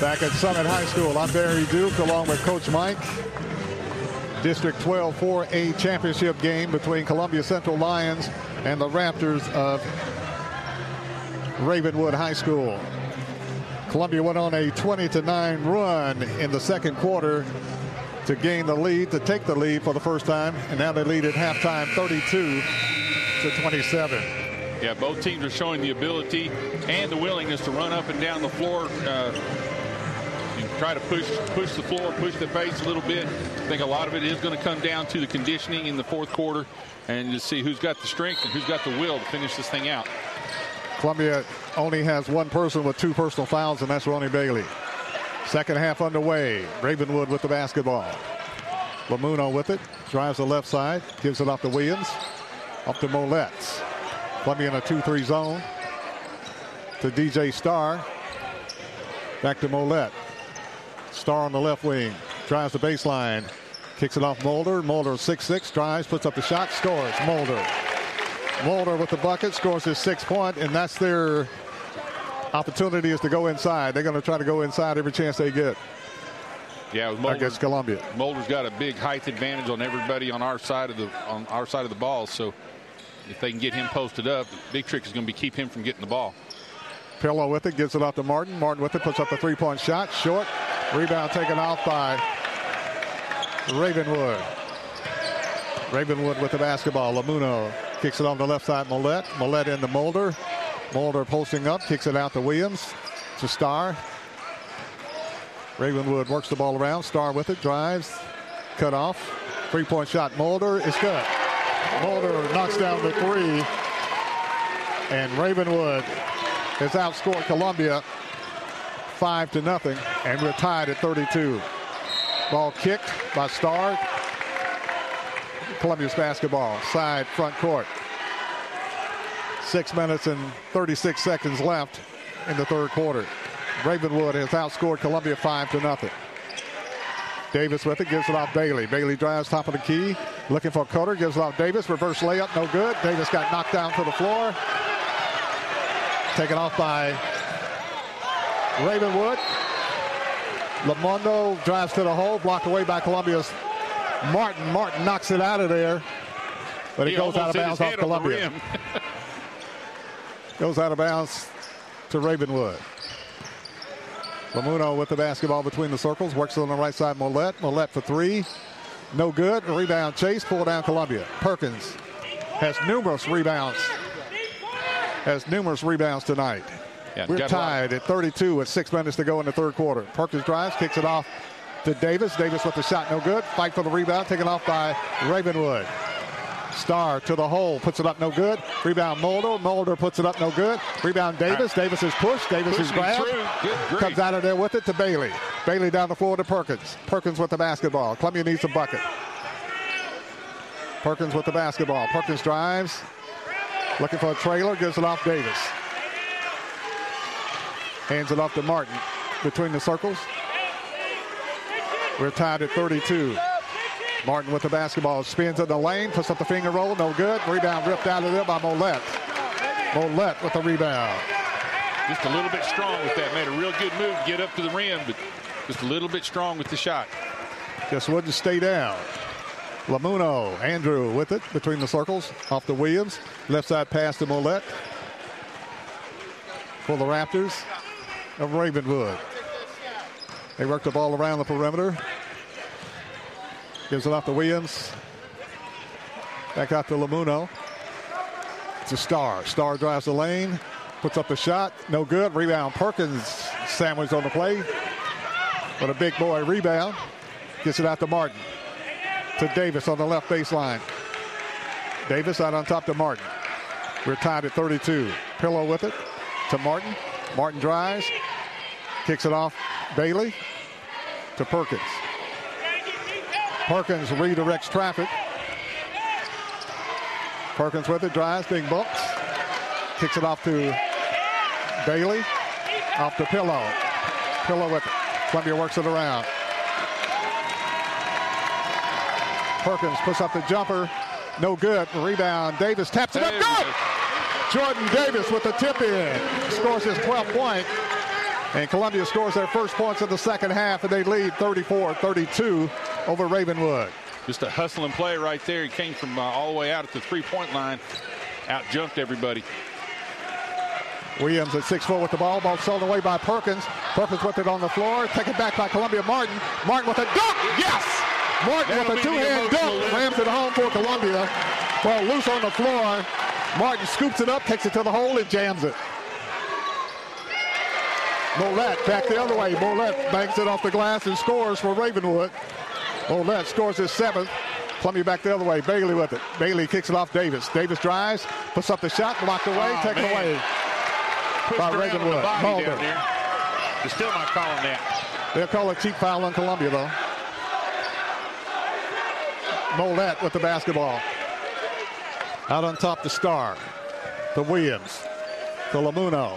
Back at Summit High School, I'm Barry Duke along with Coach Mike. District 12 4A championship game between Columbia Central Lions and the Raptors of Ravenwood High School. Columbia went on a 20 to 9 run in the second quarter to gain the lead, to take the lead for the first time, and now they lead at halftime 32 to 27. Yeah, both teams are showing the ability and the willingness to run up and down the floor. Uh, try to push push the floor, push the pace a little bit. I think a lot of it is going to come down to the conditioning in the fourth quarter and to see who's got the strength and who's got the will to finish this thing out. Columbia only has one person with two personal fouls, and that's Ronnie Bailey. Second half underway. Ravenwood with the basketball. Lamuno with it. Drives the left side. Gives it off to Williams. Up to Mollett. Columbia in a 2-3 zone. To DJ Starr. Back to Mollett. Starr on the left wing. Drives the baseline. Kicks it off Mulder. Mulder 6-6. Drives. Puts up the shot. Scores. Mulder. Mulder with the bucket. Scores his sixth. And that's their opportunity is to go inside. They're going to try to go inside every chance they get. Yeah, Mulder, against Columbia. Mulder's got a big height advantage on everybody on our side of the on our side of the ball. So if they can get him posted up, the big trick is going to be keep him from getting the ball. Pillow with it, gives it off to Martin. Martin with it, puts up a three-point shot, short. Rebound taken off by Ravenwood. Ravenwood with the basketball. Lamuno kicks it on the left side. Mollett. Mollett into Mulder. Mulder posting up, kicks it out to Williams. To Starr. Ravenwood works the ball around. Starr with it, drives, cut off. Three point shot. Mulder is good. Mulder knocks down the three. And Ravenwood has outscored Columbia five to nothing, and we're tied at 32. Ball kicked by Starr. Columbia's basketball, side front court. Six minutes and 36 seconds left in the third quarter. Ravenwood has outscored Columbia five to nothing. Davis with it, gives it off Bailey. Bailey drives top of the key, looking for Coder, gives it off Davis. Reverse layup, no good. Davis got knocked down to the floor. Taken off by Ravenwood. Lamuno drives to the hole, blocked away by Columbia's Martin. Martin knocks it out of there, but it He goes out of bounds off his head on the Columbia. goes out of bounds to Ravenwood. Lamuno with the basketball between the circles, works on the right side. Mollett, Mollett for three, no good. Rebound chase, pull down Columbia. Perkins has numerous rebounds. Has numerous rebounds tonight. Yeah, We're got a lot- tied at 32 with six minutes to go in the third quarter. Perkins drives, kicks it off to Davis. Davis with the shot, no good. Fight for the rebound, taken off by Ravenwood. Starr to the hole, puts it up, no good. Rebound Mulder. Mulder puts it up, no good. Rebound Davis. Davis is pushed. Davis is Pushing him grabbed. through. Good grief. Comes out of there with it to Bailey. Bailey down the floor to Perkins. Perkins with the basketball. Columbia needs a bucket. Perkins with the basketball. Perkins drives. Looking for a trailer. Gives it off Davis. Hands it off to Martin between the circles. We're tied at 32. Martin with the basketball. Spins in the lane. Puts up the finger roll. No good. Rebound ripped out of there by Mollett. Mollett with the rebound. Just a little bit strong with that. Made a real good move to get up to the rim, but just a little bit strong with the shot. Just wouldn't stay down. Lamuno, Andrew with it between the circles. Off to Williams. Left side pass to Mollett. For the Raptors of Ravenwood. They work the ball around the perimeter. Gives it off to Williams. Back out to Lamuno. It's a star. Starr drives the lane. Puts up the shot. No good. Rebound. Perkins sandwiched on the play. But a big boy rebound. Gets it out to Martin. To Davis on the left baseline. Davis out on top to Martin. We're tied at 32. Pillow with it to Martin. Martin drives. Kicks it off Bailey to Perkins. Perkins redirects traffic. Perkins with it, drives, big bumps. Kicks it off to Bailey. Off to Pillow. Pillow with it. Columbia works it around. Perkins puts up the jumper. No good. Rebound. Davis taps it up. Good! Jordan Davis with the tip in. Scores his 12th point. And Columbia scores their first points of the second half, and they lead 34-32 over Ravenwood. Just a hustling play right there. He came from uh, all the way out at the three-point line, out jumped everybody. Williams at 6'4 with the ball. Ball stolen away by Perkins. Perkins with it on the floor. Taken back by Columbia Martin. Martin with a dunk. Yes! Martin That'll with a two-hand dunk. lift. Rams it home for Columbia. Ball loose on the floor. Martin scoops it up, takes it to the hole, and jams it. Mollett back the other way. Mollett banks it off the glass and scores for Ravenwood. Mollett scores his seventh. Columbia back the other way. Bailey with it. Bailey kicks it off Davis. Davis drives, puts up the shot, blocked away, Oh, taken man. away Pushed by Ravenwood. Mulder. There. They're still not calling that. They'll call a cheap foul on Columbia, though. Mollett with the basketball. Out on top to Starr. To Williams. To Lamuno.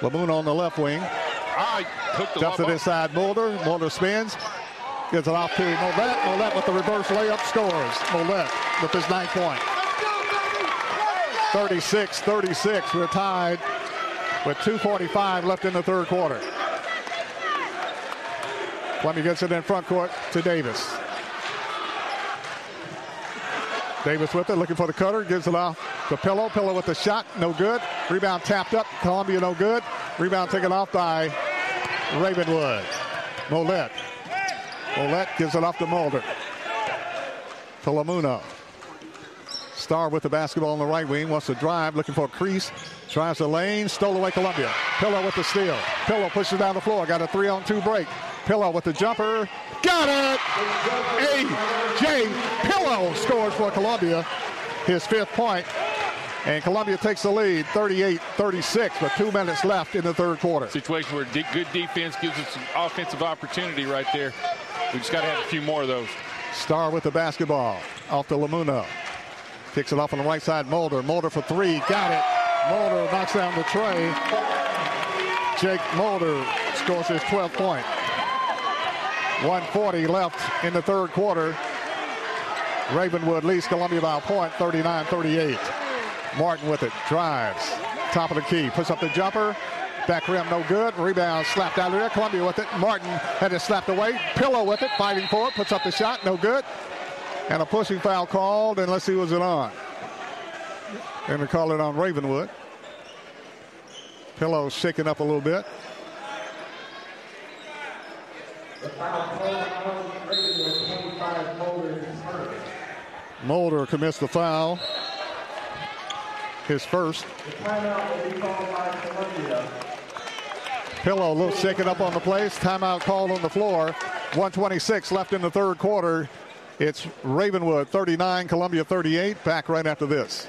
Lamuno on the left wing. I hooked the Dumps it inside Mulder. Mulder spins. Gives it off to Mollett. Mollett with the reverse layup scores. Mollett with his ninth point. 36-36. We're tied with 2.45 left in the third quarter. Columbia gets it in front court to Davis. Davis with it, looking for the cutter, gives it off to Pillow. Pillow with the shot, no good. Rebound tapped up, Columbia no good. Rebound taken off by Ravenwood. Mollett. Mollett gives it off to Mulder. To Lamuno. Starr with the basketball on the right wing, wants to drive, looking for a crease. Drives the lane, stole away Columbia. Pillow with the steal. Pillow pushes down the floor, got a three on two break. Pillow with the jumper. Got it! A.J. Pillow scores for Columbia, his fifth point. And Columbia takes the lead 38-36 with two minutes left in the third quarter. Situation where de- good defense gives us some offensive opportunity right there. We just got to have a few more of those. Starr with the basketball. Off to Lamuno. Kicks it off on the right side. Mulder. Mulder for three. Got it. Mulder knocks down the tray. Jake Mulder scores his 12th point. 140 left in the third quarter. Ravenwood leads Columbia by a point, 39-38. Martin with it, drives, top of the key, puts up the jumper, back rim no good, rebound slapped out of there. Columbia with it, Martin had it slapped away, Pillow with it, fighting for it, puts up the shot, no good. And a pushing foul called, and let's see what's it on. Going to call it on Ravenwood. Pillow shaking up a little bit. Mulder commits the foul. His first. Pillow a little shaken up on the place. Timeout called on the floor. 126 left in the third quarter. It's Ravenwood 39, Columbia 38. Back right after this.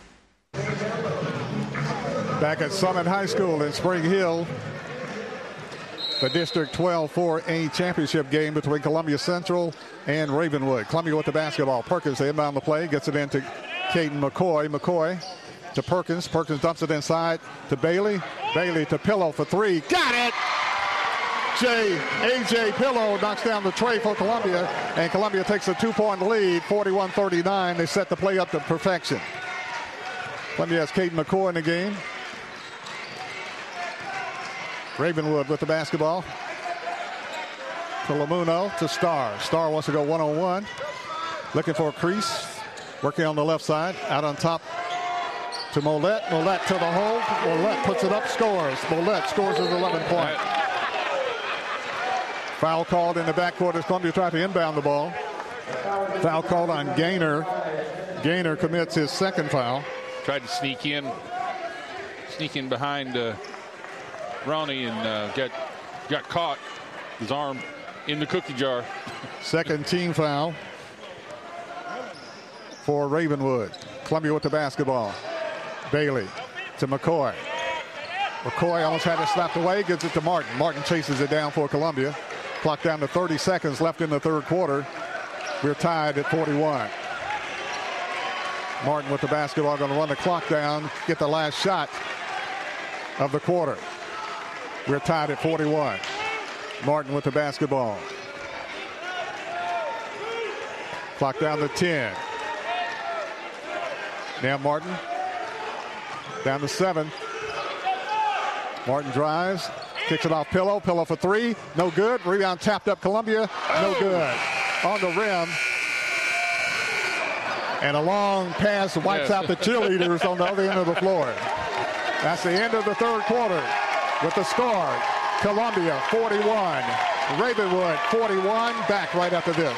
Back at Summit High School in Spring Hill, the District 12 4A championship game between Columbia Central and Ravenwood. Columbia with the basketball. Perkins, inbound the play, gets it into Caden McCoy. McCoy to Perkins. Perkins dumps it inside to Bailey. Bailey to Pillow for three. Got it! Jay, A.J. Pillow knocks down the tray for Columbia, and Columbia takes a two-point lead, 41-39. They set the play up to perfection. Columbia has Caden McCoy in the game. Ravenwood with the basketball. To Lamuno, to Starr. Starr wants to go one-on-one. Looking for a crease. Working on the left side. Out on top to Mollett. Mollett to the hole. Mollett puts it up, scores. Mollett scores his 11 point. Foul called in the backcourt as Columbia tried to inbound the ball. Foul called on Gaynor. Gaynor commits his second foul. Tried to sneak in, sneak in behind uh, Ronnie and uh, got got caught. His arm in the cookie jar. Second team foul for Ravenwood. Columbia with the basketball. Bailey to McCoy. McCoy almost had it slapped away, gives it to Martin. Martin chases it down for Columbia. Clock down to 30 seconds left in the third quarter. We're tied at 41. Martin with the basketball going to run the clock down, get the last shot of the quarter. We're tied at 41. Martin with the basketball. Clock down to 10. Now Martin down to seven. Martin drives, kicks it off Pillow. Pillow for three. No good. Rebound tapped up Columbia. No oh. good. On the rim. And a long pass wipes Yes. out the cheerleaders on the other end of the floor. That's the end of the third quarter with the score. Columbia 41. Ravenwood 41. Back right after this.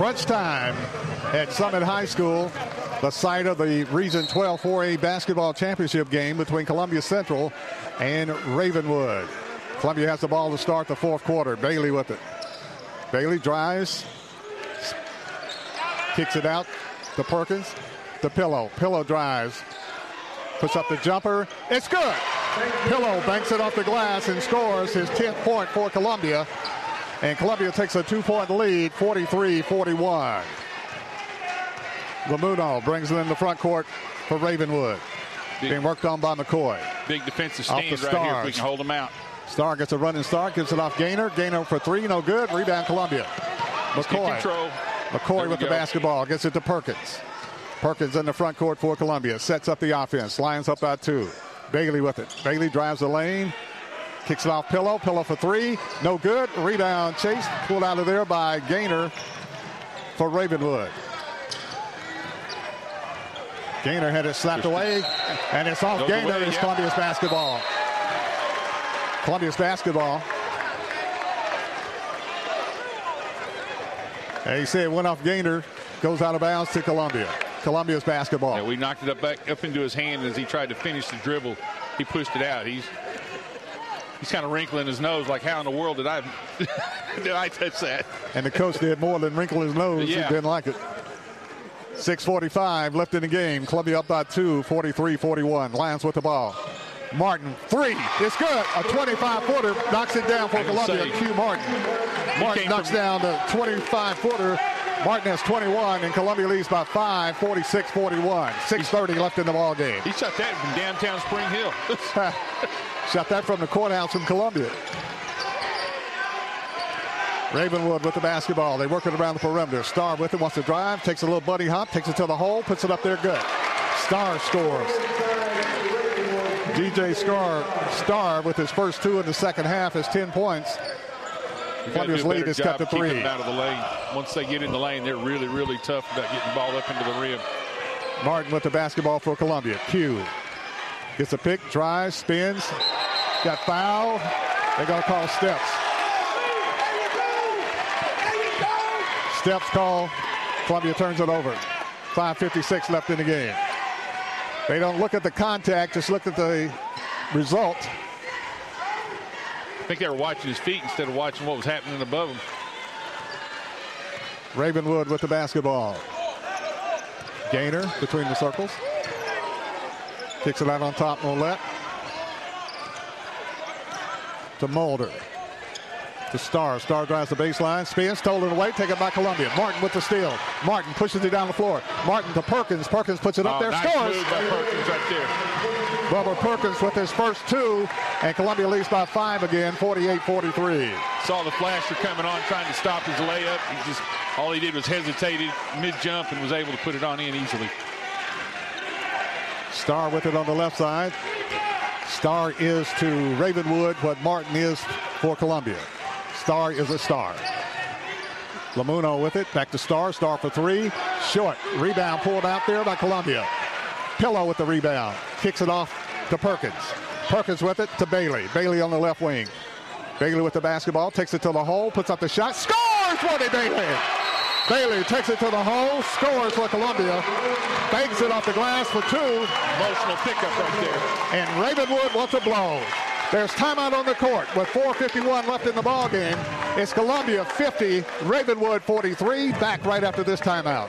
Crunch time at Summit High School, the site of the Region 12 4A basketball championship game between Columbia Central and Ravenwood. Columbia has the ball to start the fourth quarter. Bailey with it. Bailey drives, kicks it out to Perkins. The pillow. Pillow drives, puts up the jumper. It's good. Pillow banks it off the glass and scores his 10th point for Columbia. And Columbia takes a two-point lead, 43-41. Lamuno brings it in the front court for Ravenwood. Big, Being worked on by McCoy. Big defensive Off the stand right here if we can hold them out. Starr gets a running start, gives it off Gaynor. Gaynor for three, no good. Rebound Columbia. McCoy. McCoy with the basketball, gets it to Perkins. Perkins in the front court for Columbia, sets up the offense, lines up by two. Bailey with it. Bailey drives the lane, kicks it off Pillow. Pillow for three, no good. Rebound chase, pulled out of there by Gaynor for Ravenwood. Gaynor had it slapped away, and it's off Goes Gaynor. away, It's yeah. Columbia's basketball. Columbia's basketball. And he said it went off Gaynor, goes out of bounds to Columbia. Columbia's basketball. Yeah, we knocked it up back up into his hand as he tried to finish the dribble. He pushed it out. He's he's kind of wrinkling his nose, like how in the world did I did I touch that? And the coach did more than wrinkle his nose. Yeah. He didn't like it. 6.45 left in the game. Columbia up by two, 43-41. Lions with the ball. Martin, three. It's good. A 25-footer knocks it down for Columbia. saying. Q Martin. Martin knocks from- down the 25-footer. Martin has 21, and Columbia leads by five, 46-41. 6.30 left in the ball game. He shot that from downtown Spring Hill. Shot that from the courthouse from Columbia. Ravenwood with the basketball. They work it around the perimeter. Starr with it, wants to drive, takes a little buddy hop, takes it to the hole, puts it up there good. Starr scores. DJ Starr, Starr with his first two in the second half has 10 points. We've got to Columbia's lead is cut to three. out of the lane. Once they get in the lane, they're really, really tough about getting the ball up into the rim. Martin with the basketball for Columbia. Q gets a pick, drives, spins, got foul. They're going to call steps. Steps call. Columbia turns it over. 5.56 left in the game. They don't look at the contact, just look at the result. I think they were watching his feet instead of watching what was happening above him. Ravenwood with the basketball. Gaynor between the circles. Kicks it out on top, Mollett. To Mulder. To Starr. Starr drives the baseline. Spins, stolen away, taken by Columbia. Martin with the steal. Martin pushes it down the floor. Martin to Perkins. Perkins puts it up Oh, there, nice scores. move by Perkins right there. Bubba Perkins with his first two, and Columbia leads by five again, 48-43. Saw the flasher coming on, trying to stop his layup. He just all he did was hesitated mid jump and was able to put it on in easily. Starr with it on the left side. Starr is to Ravenwood what Martin is for Columbia. Starr is a star. Lamuno with it. Back to Starr. Starr for three. Short. Rebound pulled out there by Columbia. Pillow with the rebound. Kicks it off to Perkins. Perkins with it to Bailey. Bailey on the left wing. Bailey with the basketball. Takes it to the hole. Puts up the shot. Scores the Bailey. Bailey takes it to the hole. Scores for Columbia. Banks it off the glass for two. Emotional pickup right there. And Ravenwood wants to blow. There's timeout on the court with 4.51 left in the ball game. It's Columbia 50, Ravenwood 43. Back right after this timeout.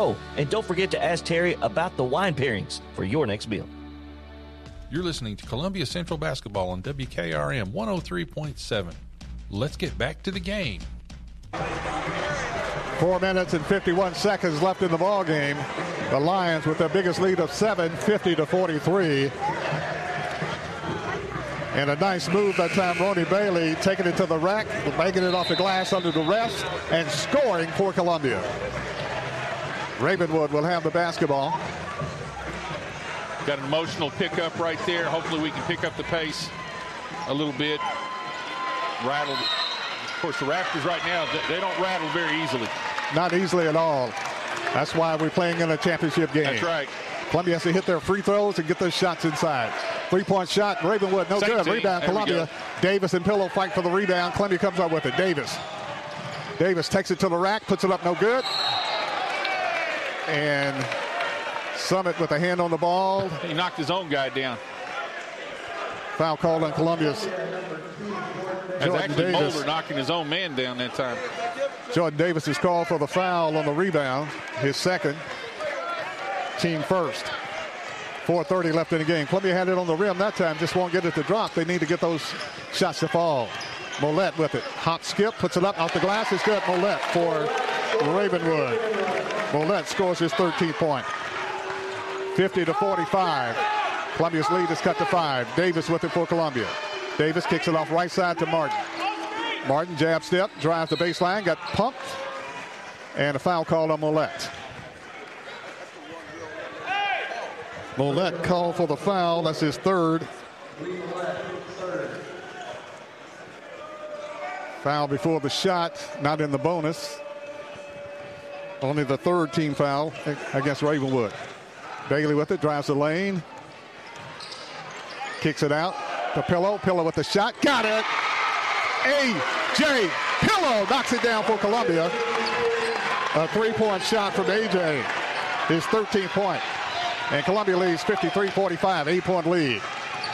Oh, and don't forget to ask Terry about the wine pairings for your next meal. You're listening to Columbia Central Basketball on WKRM 103.7. Let's get back to the game. Four minutes and 51 seconds left in the ball game. The Lions with their biggest lead of seven, 50 to 43. And a nice move that time, Ronnie Bailey taking it to the rack, making it off the glass under the rest, and scoring for Columbia. Ravenwood will have the basketball. Got an emotional pickup right there. Hopefully we can pick up the pace a little bit. Rattled. Of course, the Raptors right now, they don't rattle very easily. Not easily at all. That's why we're playing in a championship game. That's right. Columbia has to hit their free throws and get those shots inside. Three-point shot, Ravenwood, no Same good. team. Rebound, There Columbia. Davis and Pillow fight for the rebound. Columbia comes up with it. Davis. Davis takes it to the rack, puts it up, no good. And Summit with a hand on the ball. He knocked his own guy down. Foul called on Columbia's. That's actually Davis. Mulder knocking his own man down that time. Jordan Davis is called for the foul on the rebound, his second, team first. 4.30 left in the game. Columbia had it on the rim that time, just won't get it to drop. They need to get those shots to fall. Mollett with it. Hop skip, puts it up off the glass. It's good. Mollett for Ravenwood. Mollett scores his 13th point. 50 to 45. Columbia's lead is cut to five. Davis with it for Columbia. Davis kicks it off right side to Martin. Martin jab step, drives the baseline, got pumped, and a foul called on Mollett. Mollett called for the foul. That's his third. Foul before the shot, not in the bonus. Only the third team foul against Ravenwood. Bailey with it, drives the lane, kicks it out to Pillow. Pillow with the shot, got it. A.J. Pillow knocks it down for Columbia. A three-point shot from A.J. His 13th point. And Columbia leads 53-45, eight-point lead.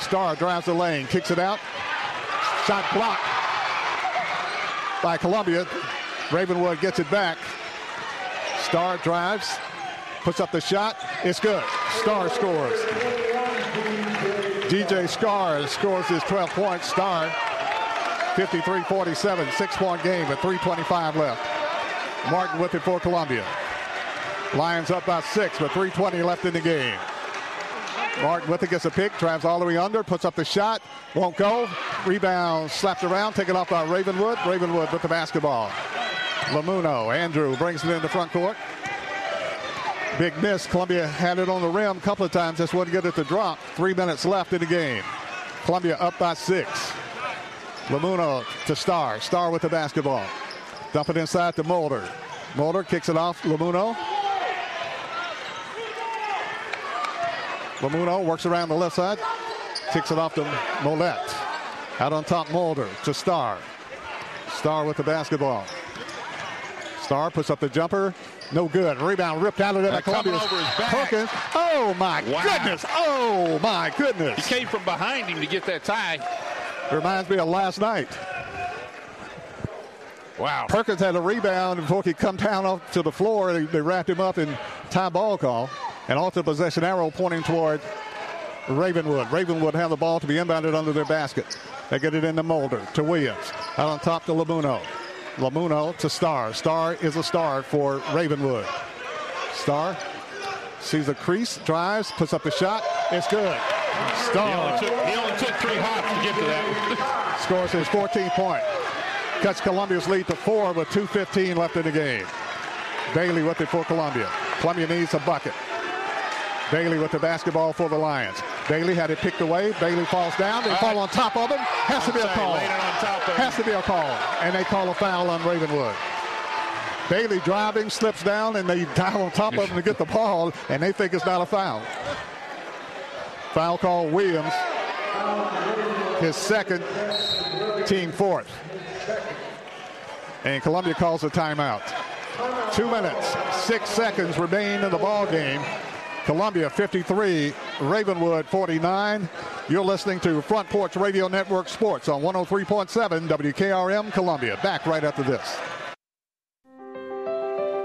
Star drives the lane, kicks it out. Shot blocked by Columbia. Ravenwood gets it back. Starr drives, puts up the shot. It's good. Starr scores. DJ Starr scores his 12 points. Star 53-47, six-point game with 3.25 left. Martin with it for Columbia. Lions up by six with 3.20 left in the game. Martin with it gets a pick, drives all the way under, puts up the shot, won't go. Rebound slapped around, taken off by Ravenwood. Ravenwood with the basketball. Lamuno, Andrew brings it in the front court. Big miss. Columbia had it on the rim a couple of times, just wouldn't get it to drop. Three minutes left in the game. Columbia up by six. Lamuno to Starr. Starr with the basketball. Dump it inside to Mulder. Mulder kicks it off. Lamuno. Lamuno works around the left side. Kicks it off to Mollett. Out on top, Mulder to Starr. Starr with the basketball. Starr puts up the jumper. No good. Rebound ripped out of there by And coming Columbia's over his back. Perkins. Oh my Wow. goodness. Oh my goodness. He came from behind him to get that tie. Reminds me of last night. Wow. Perkins had a rebound before he come down off to the floor. They, they wrapped him up in tie ball call. And off the possession arrow pointing toward Ravenwood. Ravenwood have the ball to be inbounded under their basket. They get it into Mulder to Williams. Out on top to Lamuno. Lamuno to Starr. Starr is a star for Ravenwood. Starr sees a crease, drives, puts up the shot. It's good. He only, took, he only took three hops to get to that. scores his 14th point. Cuts Columbia's lead to four with 2.15 left in the game. Bailey with it for Columbia. Columbia needs a bucket. Bailey with the basketball for the Lions. Bailey had it picked away. Bailey falls down. They fall on top of him. Has to be a call. on top of. Has to be a call. And they call a foul on Ravenwood. Bailey driving, slips down, and they dive on top of him to get the ball, and they think it's not a foul. Foul call Williams. His second, team fourth. And Columbia calls a timeout. Two minutes, six seconds remain in the ball game. Columbia 53, Ravenwood 49. You're listening to Front Porch Radio Network Sports on 103.7 WKRM Columbia. Back right after this.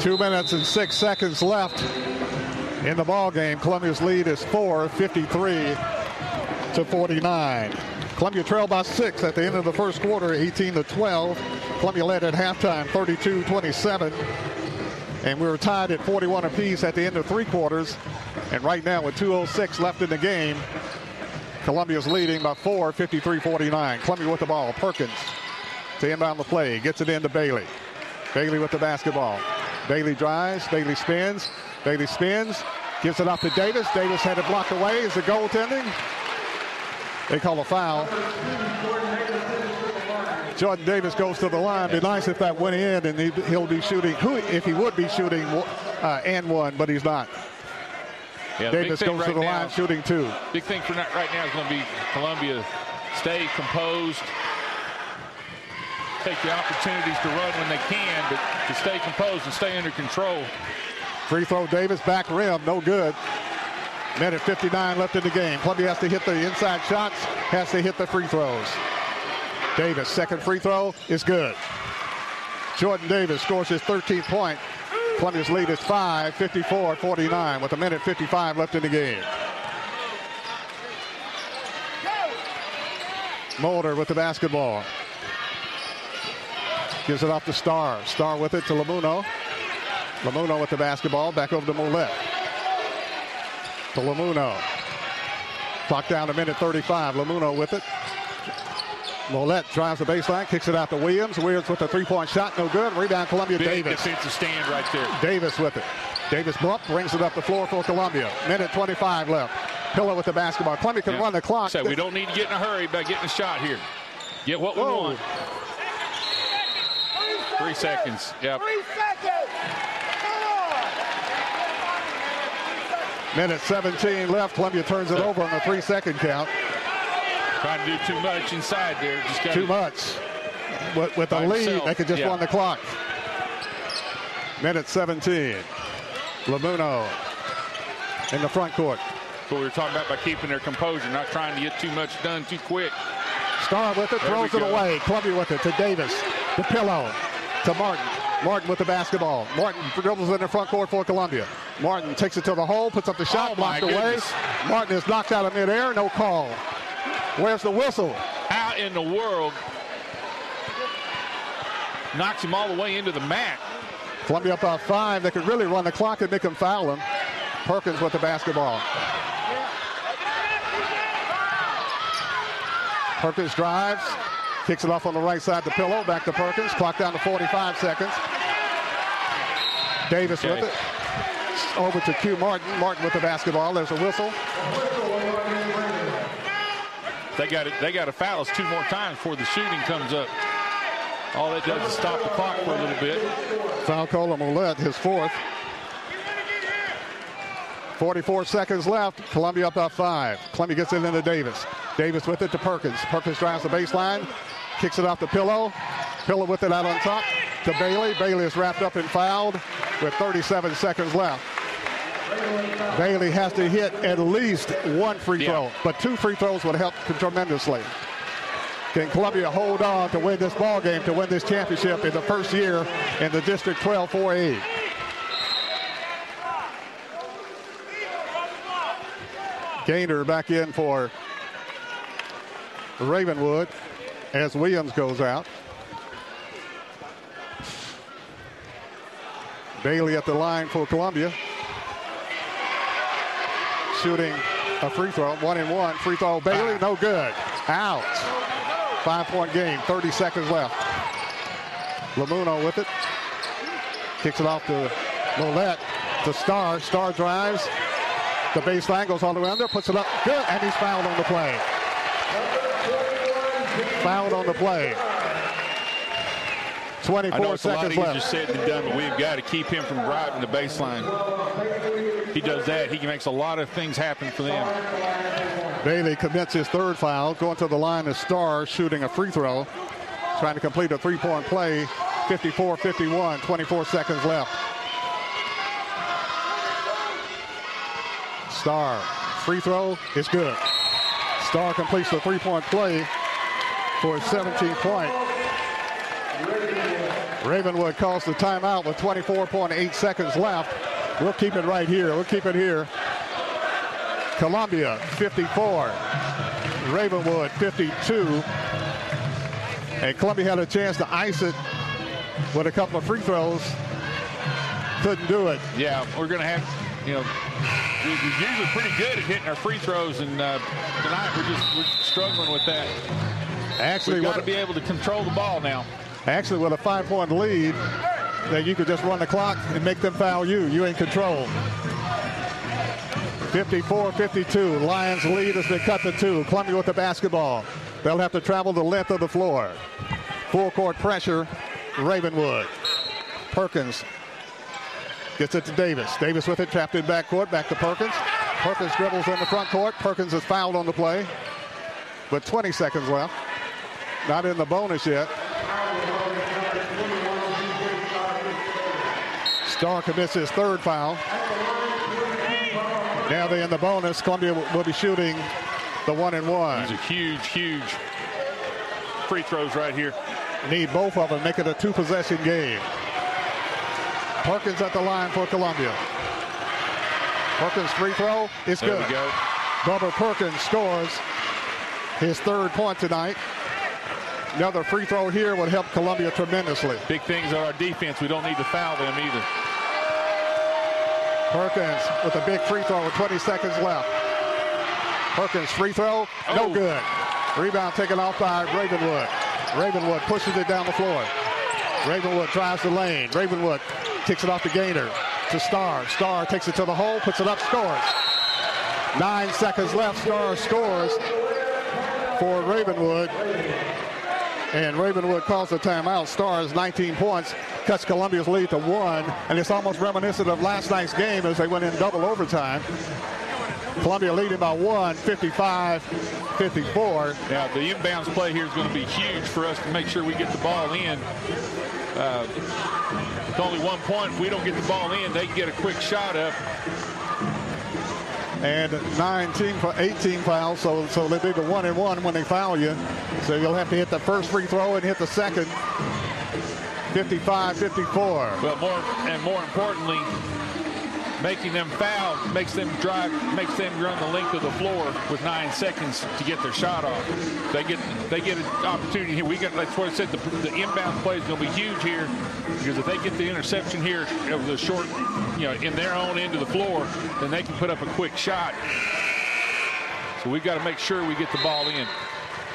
Two minutes and six seconds left in the ball game. Columbia's lead is four, 53 to 49. Columbia trailed by six at the end of the first quarter, 18 to 12. Columbia led at halftime, 32-27. And we were tied at 41 apiece at the end of three quarters. And right now, with 2.06 left in the game, Columbia's leading by four, 53-49. Columbia with the ball. Perkins to inbound the play. Gets it into Bailey. Bailey with the basketball. Bailey drives. Bailey spins. Bailey spins. Gives it off to Davis. Davis had it blocked away. Is the goaltending? They call a foul. Jordan Davis goes to the line. Be nice if that went in and he'll be shooting. Who, if he would be shooting uh, and one, but he's not. Yeah, Davis goes right to the now, line shooting two. Big thing for right now is going to be Columbia stay composed, take the opportunities to run when they can, but to stay composed and stay under control. Free throw Davis back rim, no good. Minute 59 left in the game. Columbia has to hit the inside shots, has to hit the free throws. Davis, second free throw is good. Jordan Davis scores his 13th point. Columbia's lead is 5, 54-49 with a minute 55 left in the game. Mulder with the basketball. Gives it off to Starr. Starr with it to Lamuno. Lamuno with the basketball. Back over to Mollett. To Lamuno. Clock down to minute 35. Lamuno with it. Mollett drives the baseline, kicks it out to Williams. Williams with a three-point shot, no good. Rebound, Columbia. Big Davis. defensive stand right there. Davis with it. Davis bump, brings it up the floor for Columbia. Minute 25 left. Pillow with the basketball. Columbia can Yeah. run the clock. So we don't need to get in a hurry by getting a shot here. Get what we Whoa. want. Three seconds. Yep. Minute 17 left. Columbia turns it over on the three-second count. Trying to do too much inside there. Just Too much. With, with a lead, himself. they could just Yeah. run the clock. Minute 17. Lamuno in the front court. What we were talking about by keeping their composure, not trying to get too much done too quick. Starr with it, There throws it away. Columbia with it to Davis. The pillow to Martin. Martin with the basketball. Martin dribbles in the front court for Columbia. Martin takes it to the hole, puts up the shot, Oh, blocked away. Martin is knocked out of midair, no call. Where's the whistle? Out in the world knocks him all the way into the mat? Columbia up by five. They could really run the clock and make him foul him. Perkins with the basketball. Perkins drives, kicks it off on the right side to Pillow, back to Perkins. Clock down to 45 seconds. Davis with it. Over to Q Martin. Martin with the basketball. There's a whistle. They got it. They got to foul us two more times before the shooting comes up. All that does is stop the clock for a little bit. Foul call on Mollett, his fourth. 44 seconds left. Columbia up by five. Columbia gets it into Davis. Davis with it to Perkins. Perkins drives the baseline, kicks it off the pillow. Pillow with it out on top to Bailey. Bailey is wrapped up and fouled with 37 seconds left. Bailey has to hit at least one free throw, but two free throws would help tremendously. Can Columbia hold on to win this ball game, to win this championship in the first year in the District 12 4A? Gaynor back in for Ravenwood as Williams goes out. Bailey at the line for Columbia. Shooting a free throw, one and one. Free throw, Bailey, no good. Out. Five point game, 30 seconds left. Lamuno with it. Kicks it off to Mollett The Starr. Starr drives. The baseline goes all the way under, puts it up. Good. And he's fouled on the play. Fouled on the play. 24 I know it's a lot seconds easier left. said than done, but we've got to keep him from driving the baseline. He does that. He makes a lot of things happen for them. Bailey commits his third foul, going to the line of Starr, shooting a free throw, trying to complete a three-point play. 54-51, 24 seconds left. Starr free throw is good. Starr completes the three-point play for his 17th point. Ravenwood calls the timeout with 24.8 seconds left. We'll keep it right here. We'll keep it here. Columbia 54, Ravenwood 52. And Columbia had a chance to ice it with a couple of free throws. Couldn't do it. Yeah, we're going to have, you know, we- we're usually pretty good at hitting our free throws, and uh, tonight we're just we're struggling with that. Actually, We've got to be able to control the ball now. Actually, with a five-point lead, that you could just run the clock and make them foul you. You in control. 54-52. Lions lead as they cut the two. Columbia with the basketball. They'll have to travel the length of the floor. Full court pressure. Ravenwood. Perkins gets it to Davis. Davis with it, trapped in backcourt. Back to Perkins. Perkins dribbles in the front court. Perkins is fouled on the play. But 20 seconds left. Not in the bonus yet. Starr commits his third foul. Now they're in the bonus. Columbia will- be shooting the one and one. These are huge, huge free throws right here. Need both of them, make it a two possession game. Perkins at the line for Columbia. Perkins free throw is There good. go. Bubba Perkins scores his third point tonight. Another free throw here would help Columbia tremendously. Big things are our defense. We don't need to foul them either. Perkins with a big free throw with 20 seconds left. Perkins free throw, no Oh. good. Rebound taken off by Ravenwood. Ravenwood pushes it down the floor. Ravenwood drives the lane. Ravenwood kicks it off to Gaynor to Starr. Starr takes it to the hole, puts it up, scores. Nine seconds left. Starr scores for Ravenwood. And Ravenwood calls the timeout. Starr's 19 points, cuts Columbia's lead to one, and it's almost reminiscent of last night's game as they went in double overtime. Columbia leading by one, 55-54. Now, the inbounds play here is going to be huge for us to make sure we get the ball in. Uh, with only one point, if we don't get the ball in, they can get a quick shot up. And 19 for 18 fouls, so so they do the one and one when they foul you. So you'll have to hit the first free throw and hit the second. 55-54. But more and more importantly, making them foul makes them drive, makes them run the length of the floor with nine seconds to get their shot off. They get they get an opportunity here. We got that's what I said. The, the inbound play is going to be huge here because if they get the interception here of the short, you know, in their own end of the floor, then they can put up a quick shot. So we've got to make sure we get the ball in.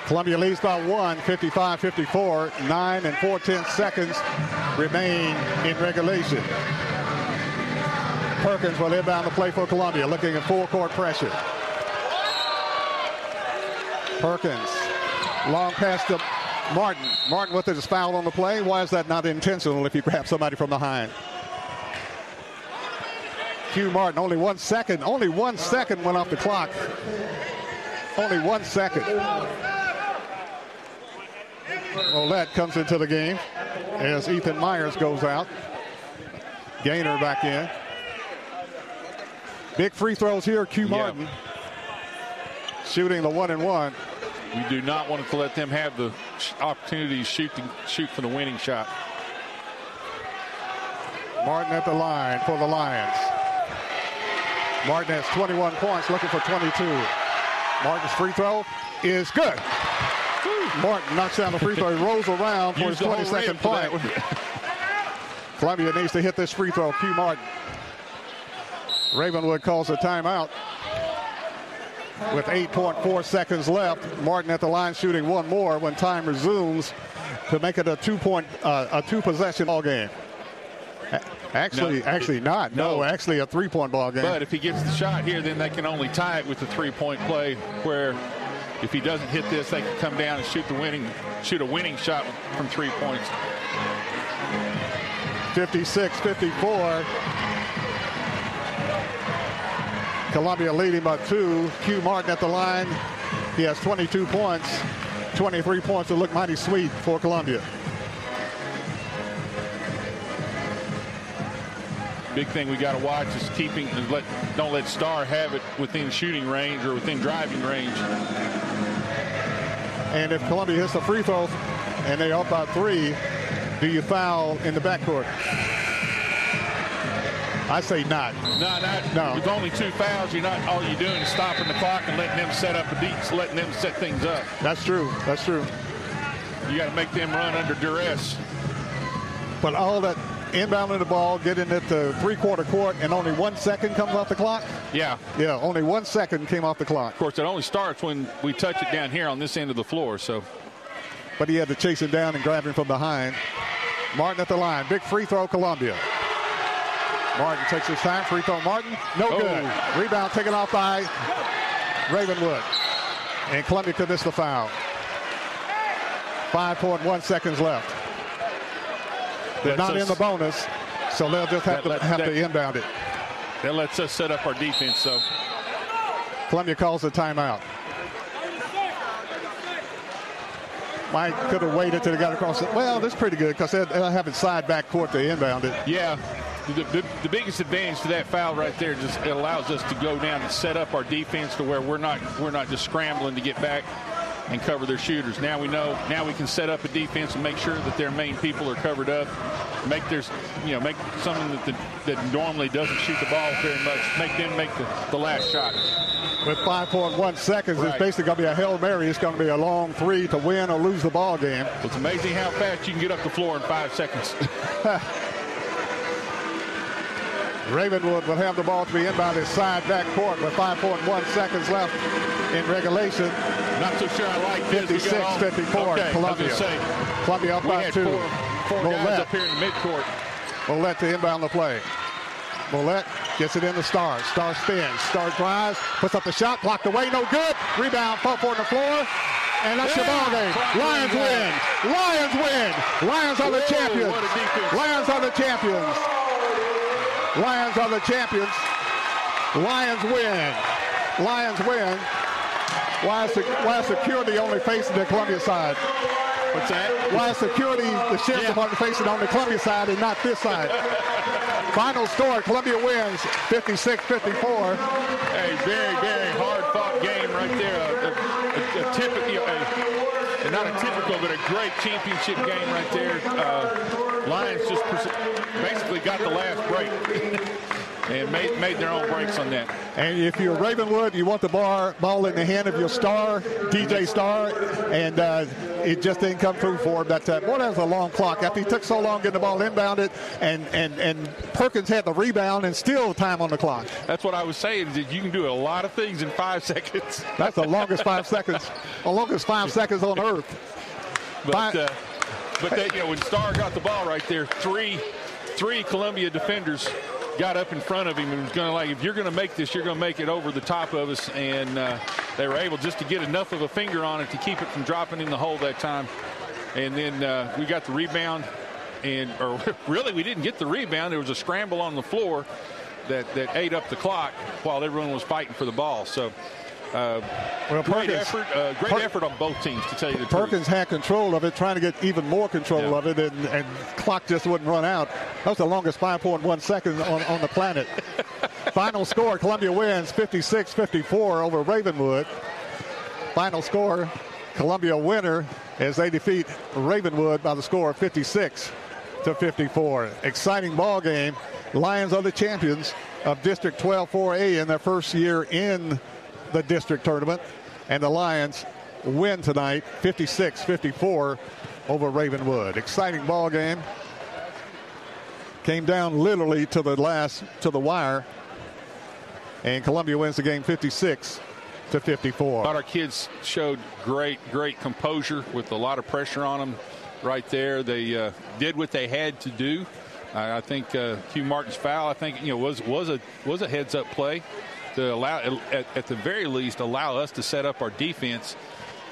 Columbia leads by one, 55-54. Nine and four tenths seconds remain in regulation. Perkins will inbound the play for Columbia, looking at full court pressure. Perkins, long pass to Martin. Martin with his foul on the play. Why is that not intentional if you grab somebody from behind? Hugh Martin, only one second, only one second went off the clock. Only one second. Olette comes into the game as Ethan Myers goes out. Gaynor back in. Big free throws here, Q Martin. Shooting the one and one. We do not want to let them have the opportunity to shoot the, shoot for the winning shot. Martin at the line for the Lions. Martin has 21 points, looking for 22. Martin's free throw is good. Martin knocks down the free throw. He rolls around for Use his 22nd rim for that point. Columbia needs to hit this free throw. Q Martin. Ravenwood calls a timeout. With 8.4 seconds left, Martin at the line shooting one more when time resumes to make it a two-point, uh, a two-possession ball game. Actually, No. actually not. No, No. actually a three-point ball game. But if he gets the shot here, then they can only tie it with the three-point play where if he doesn't hit this, they can come down and shoot the winning, shoot a winning shot from three points. 56-54. Columbia leading by two. Q Martin at the line. He has 22 points. 23 points will look mighty sweet for Columbia. Big thing we got to watch is keeping, let, don't let Starr have it within shooting range or within driving range. And if Columbia hits a free throw and they are up by three, do you foul in the backcourt? I say not. No, not, no. With only two fouls, you're not. All you're doing is stopping the clock and letting them set up a deep, letting them set things up. That's true. That's true. You got to make them run under duress. But all that inbounding the ball, getting it to three-quarter court, and only one second comes off the clock. Yeah. Yeah, only one second came off the clock. Of course, it only starts when we touch it down here on this end of the floor. So. But he had to chase him down and grab him from behind. Martin at the line. Big free throw, Columbia. Martin takes his time. Free throw, Martin. No oh. good. Rebound taken off by Ravenwood. And Columbia could miss the foul. 5.1 seconds left. They're not in the bonus, so they'll just have, to, let, have that, to inbound it. That lets us set up our defense, so. Columbia calls the timeout. Mike could have waited till they got across it. Well, that's pretty good because they'll have it side back court to inbound it. Yeah, the, the, the, biggest advantage to that foul right there just it allows us to go down and set up our defense to where we're not we're not just scrambling to get back and cover their shooters. Now we know now we can set up a defense and make sure that their main people are covered up. Make their you know make someone that, that, that normally doesn't shoot the ball very much make them make the, the last shot. With 5.1 seconds, right. it's basically going to be a Hail Mary. It's going to be a long three to win or lose the ball game. It's amazing how fast you can get up the floor in five seconds. Ravenwood will have the ball to be inbounded side back court with 5.1 seconds left in regulation. Not so sure I like 56, 54, okay, Columbia. Say, Columbia up by two. Four, four guys up here in the midcourt. Mollett to inbound the play. Mollett gets it in the Starr. Starr spins. Starr drives. Puts up the shot. Blocked away. No good. Rebound. Fall on the floor. And that's yeah, your ball game. Lions win. Lions win. Lions are the Whoa, champions. Lions are the champions. Lions are the champions. Lions win. Lions win. Why is, why is security only facing the Columbia side? What's that? Why is security, the sheriff's yeah. department facing on the Columbia side and not this side? Final score, Columbia wins 56-54. A very, very hard-fought game right there. A, a, a, a typical, a, not a typical, but a great championship game right there. Uh, Lions just basically got the last break. and made, made their own breaks on that. And if you're Ravenwood, you want the bar, ball in the hand of your star, DJ Starr, and uh, it just didn't come through for him. That uh, boy, that was a long clock. After he took so long getting the ball inbounded, and and and Perkins had the rebound, and still time on the clock. That's what I was saying. Is that you can do a lot of things in five seconds. That's the longest five seconds, the longest five seconds on earth. But uh, but they, you know when Starr got the ball right there, three three Columbia defenders got up in front of him and was going to like, if you're going to make this, you're going to make it over the top of us. And uh, they were able just to get enough of a finger on it to keep it from dropping in the hole that time. And then uh, we got the rebound, and or really we didn't get the rebound. There was a scramble on the floor that that ate up the clock while everyone was fighting for the ball. So uh, well, great effort, uh, great effort on both teams, to tell you the Perkins truth. Perkins had control of it, trying to get even more control yeah. of it, and, and, clock just wouldn't run out. That was the longest 5.1 seconds on, on the planet. Final score, Columbia wins 56-54 over Ravenwood. Final score, Columbia winner as they defeat Ravenwood by the score of 56 to 54. Exciting ball game. Lions are the champions of District 12 4A in their first year in the district tournament. And the Lions win tonight 56 54 over Ravenwood. Exciting ball game. Came down literally to the last, to the wire. And Columbia wins the game 56 to 54. Thought our kids showed great, great composure with a lot of pressure on them right there. They uh, did what they had to do. I think uh, Hugh Martin's foul, I think, you know, was was a was a heads up play to allow, at, at the very least, allow us to set up our defense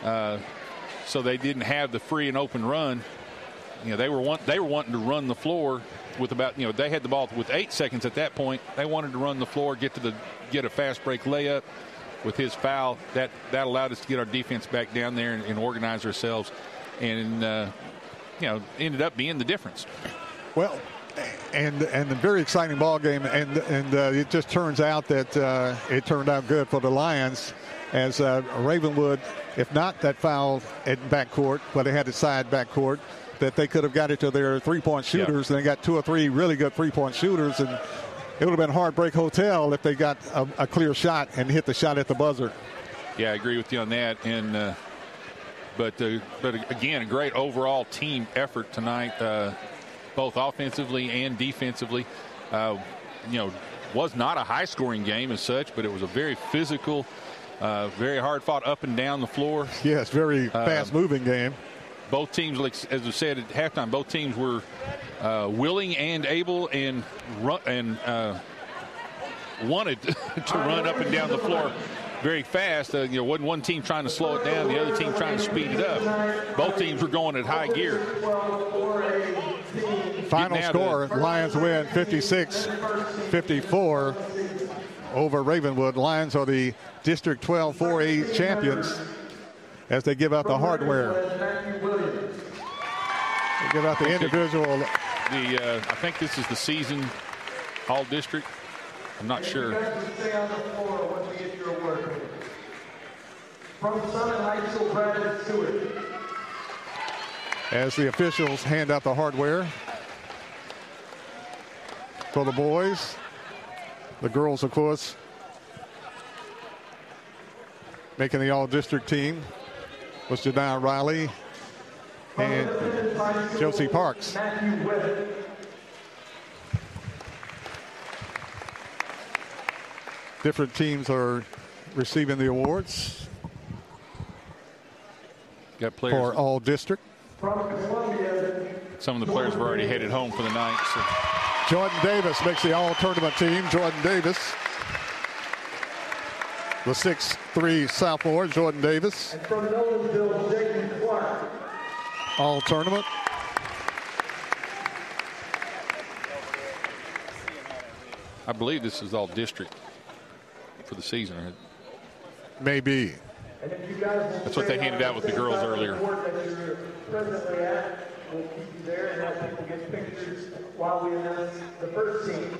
uh, so they didn't have the free and open run. You know, they were want, they were wanting to run the floor with about you know they had the ball with eight seconds at that point. They wanted to run the floor, get to the get a fast break layup. With his foul, that that allowed us to get our defense back down there and, and organize ourselves, and uh, you know ended up being the difference. Well, and and a very exciting ball game, and and uh, it just turns out that uh, it turned out good for the Lions, as uh, Ravenwood, if not that foul at backcourt, but they had the side backcourt, that they could have got it to their three-point shooters, and they got two or three really good three-point shooters, and it would have been Heartbreak Hotel if they got a, a, clear shot and hit the shot at the buzzer. Yeah, I agree with you on that, and. Uh, but uh, but again, a great overall team effort tonight. Uh, both offensively and defensively. Uh, you know, was not a high scoring game as such, but it was a very physical, uh, very hard fought up and down the floor. Yes, very Uh, fast moving game. Both teams, as I said at halftime, both teams were uh, willing and able and run, and uh, wanted to run up and down the floor very fast. Uh, you know, wasn't one team trying to slow it down, the other team trying to speed it up. Both teams were going at high gear. Final score Lions win 56 54 over Ravenwood. Lions are the District 12 4A champions as they give out the hardware. They give out the individual. The uh, I think this is the season all district. I'm not sure. From Summit High School, Brandon Stewart. as the officials hand out the hardware for the boys. The girls, of course, making the all-district team was Jediah Riley and Josie Parks. Matthew Webb. Different teams are receiving the awards Got players. for all-district. Some of the players have already headed home for the night. So. Jordan Davis makes the all-tournament team. Jordan Davis, the six-three sophomore, Jordan Davis, and from Nolensville, Clark. all-tournament. I believe this is all district for the season. Maybe. And if you guys will That's what they handed out with the girls earlier. court that you're presently at, we'll keep you there and let people get pictures while we announce the first team.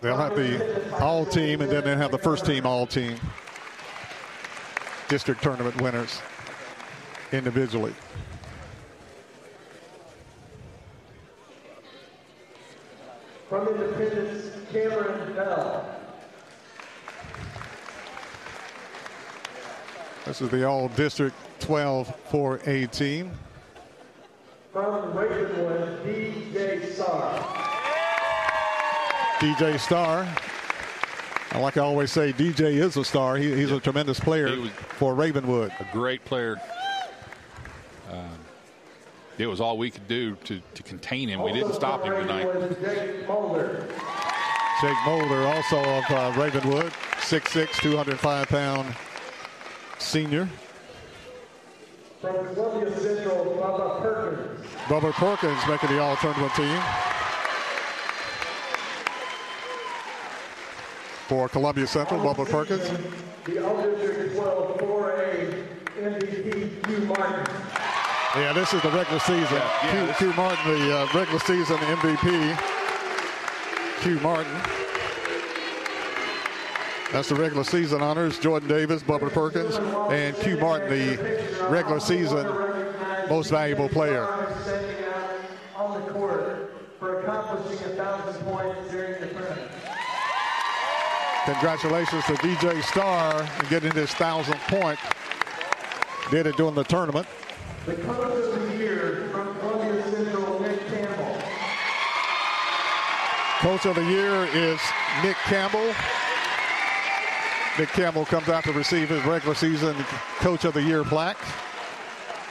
They'll have the all team and then they'll have the first team all team. District tournament winners individually. From Independence, Cameron Bell. This is the all district 12 4A team. From Ravenwood, DJ Starr. DJ Starr. I like I always say, DJ is a star. He, he's a tremendous player for Ravenwood. A great player. Um, it was all we could do to, to contain him. We didn't stop him tonight. Ravenwood, Jake Mulder. Jake Mulder, also of uh, Ravenwood, 6'6, 205 pound senior. From Columbia Central, Bubba Perkins. Bubba Perkins making the all tournament team. For Columbia Central, Bubba Perkins. The All-District 12 4A MVP, Hugh Martin. Yeah, this is the regular season. Q, Q Martin, the uh, regular season MVP. Q Martin. That's the regular season honors. Jordan Davis, Bubba Perkins, and Q Martin, the regular season most valuable player. On the court for accomplishing a thousand points during the tournament. Congratulations to DJ Starr in getting his thousandth point. Did it during the tournament. The coach of the year from Columbia Central, Nick Campbell. Coach of the year is Nick Campbell. Nick Campbell comes out to receive his regular season Coach of the Year plaque.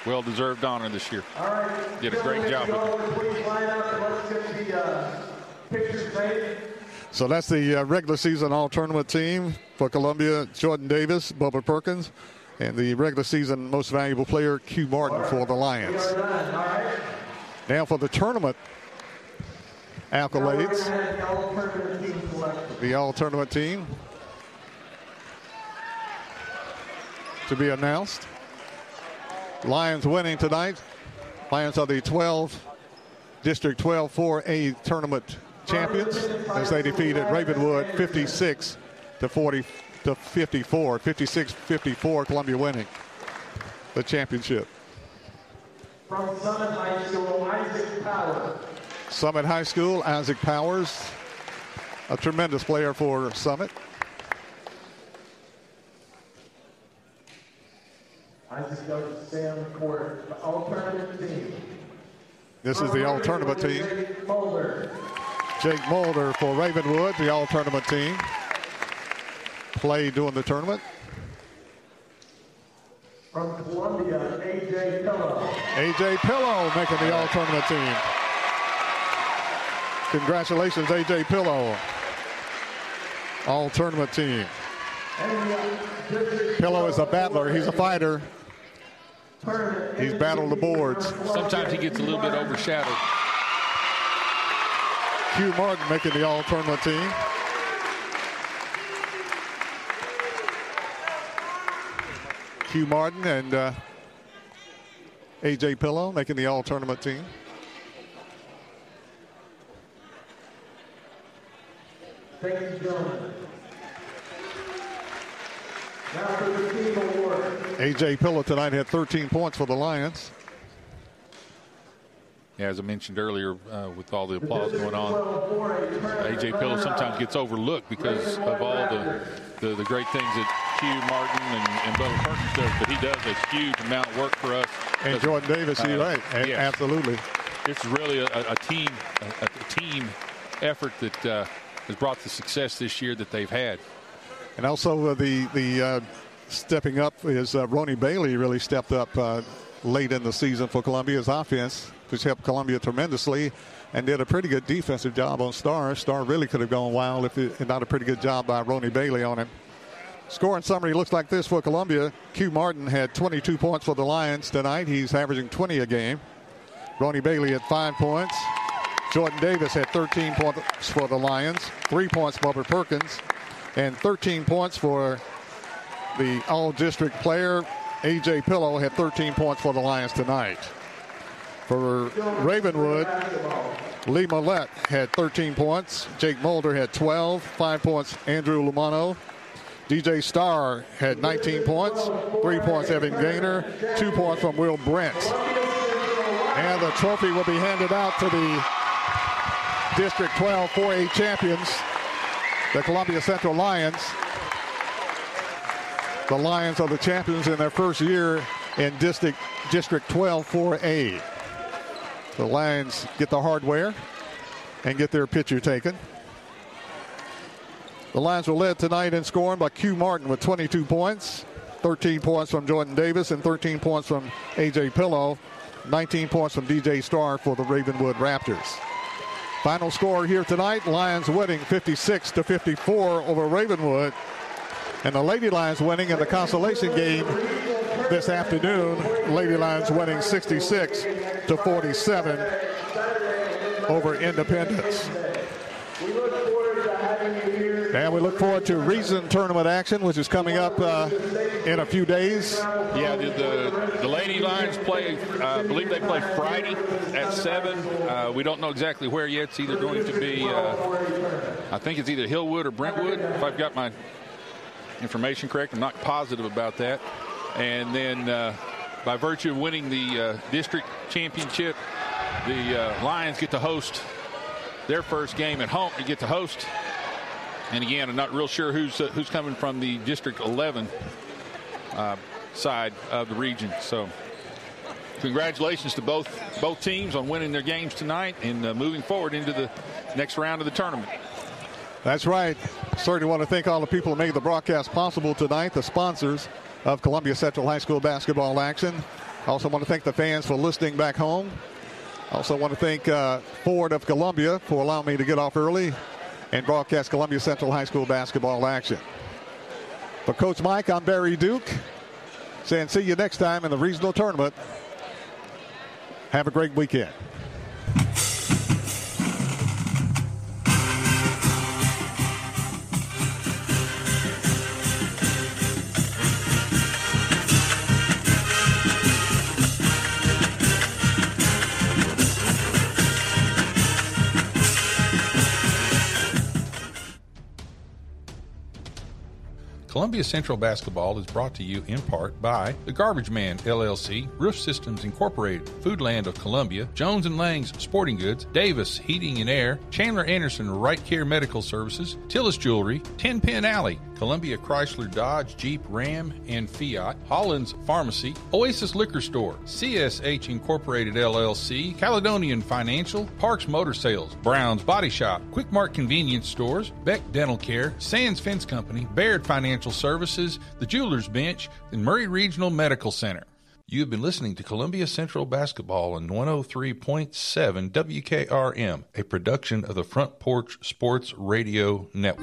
Well deserved honor this year. All right. Did a great job with it. Please line up and let's get the uh, pictures made. So that's the uh, regular season all tournament team for Columbia Jordan Davis, Bubba Perkins, and the regular season most valuable player Q Martin for the Lions. Now for the tournament accolades. The all tournament team to be announced. Lions winning tonight. Lions are the 12 District 12 4A tournament champions as they defeated Ravenwood 56 to 40 to 54, 56-54, Columbia winning the championship. From Summit High School, Isaac Powers. Summit High School, Isaac Powers, a tremendous player for Summit. Isaac goes to Sam Court, the alternative team. This is the all tournament team. Jake Mulder. For Ravenwood, the all tournament team. Play during the tournament. From Columbia, AJ Pillow. AJ Pillow making the all tournament team. Congratulations, AJ Pillow. All tournament team. Pillow is a battler, he's a fighter. He's battled the boards. Sometimes he gets a little bit overshadowed. Q Martin making the all tournament team. Q Martin and uh, AJ Pillow making the all tournament team. Thank you, gentlemen. Now for the team award. AJ Pillow tonight had 13 points for the Lions. Yeah, as I mentioned earlier, uh, with all the applause going on, AJ Pillow sometimes gets overlooked because of all the, the, the great things that Q Martin and, and Bubba Perkins does, but he does a huge amount of work for us. And Jordan Davis, you're Uh, right. A- yes. Absolutely. It's really a, a team a, a team effort that uh, has brought the success this year that they've had. And also uh, the the uh, stepping up is uh, Ronnie Bailey really stepped up uh, late in the season for Columbia's offense, which helped Columbia tremendously, and did a pretty good defensive job on Starr. Starr really could have gone wild if it, not a pretty good job by Ronnie Bailey on him. Scoring summary looks like this for Columbia. Q Martin had 22 points for the Lions tonight. He's averaging 20 a game. Ronnie Bailey had five points. Jordan Davis had 13 points for the Lions, three points Bubba Perkins, and 13 points for the all-district player. A.J. Pillow had 13 points for the Lions tonight. For Ravenwood, Lee Mollett had 13 points. Jake Mulder had 12, five points Andrew Lamuno. DJ Starr had 19 points, three points Evan Gaynor, two points from Will Brent. And the trophy will be handed out to the District 12 4A champions, the Columbia Central Lions. The Lions are the champions in their first year in District District 12 4A. The Lions get the hardware and get their picture taken. The Lions were led tonight in scoring by Q Martin with 22 points, 13 points from Jordan Davis, and 13 points from AJ Pillow, 19 points from DJ Starr for the Ravenwood Raptors. Final score here tonight: Lions winning 56 to 54 over Ravenwood, and the Lady Lions winning in the consolation game this afternoon. Lady Lions winning 66 to 47 over Independence. And we look forward to Reason Tournament action, which is coming up uh, in a few days. Yeah, the, the, Lady Lions play, uh, I believe they play Friday at 7. Uh, we don't know exactly where yet. It's either going to be, uh, I think it's either Hillwood or Brentwood, if I've got my information correct. I'm not positive about that. And then uh, by virtue of winning the uh, district championship, the uh, Lions get to host their first game at home. They get to host. And again, I'm not real sure who's uh, who's coming from the District 11 uh, side of the region. So, congratulations to both both teams on winning their games tonight and uh, moving forward into the next round of the tournament. That's right. Certainly want to thank all the people who made the broadcast possible tonight, the sponsors of Columbia Central High School basketball action. Also want to thank the fans for listening back home. Also want to thank uh, Ford of Columbia for allowing me to get off early and broadcast Columbia Central High School basketball action. For Coach Mike, I'm Barry Duke, saying see you next time in the regional tournament. Have a great weekend. Columbia Central Basketball is brought to you in part by The Garbage Man LLC, Roof Systems Incorporated, Foodland of Columbia, Jones and Lang's Sporting Goods, Davis Heating and Air, Chandler Anderson Right Care Medical Services, Tillis Jewelry, Ten Pin Alley, Columbia Chrysler Dodge Jeep Ram and Fiat, Holland's Pharmacy, Oasis Liquor Store, CSH Incorporated LLC, Caledonian Financial, Parks Motor Sales, Brown's Body Shop, Quick Mart Convenience Stores, Beck Dental Care, Sands Fence Company, Baird Financial Services, the Jewelers Bench, and Maury Regional Medical Center. You have been listening to Columbia Central Basketball on 103.7 WKRM, a production of the Front Porch Sports Radio Network.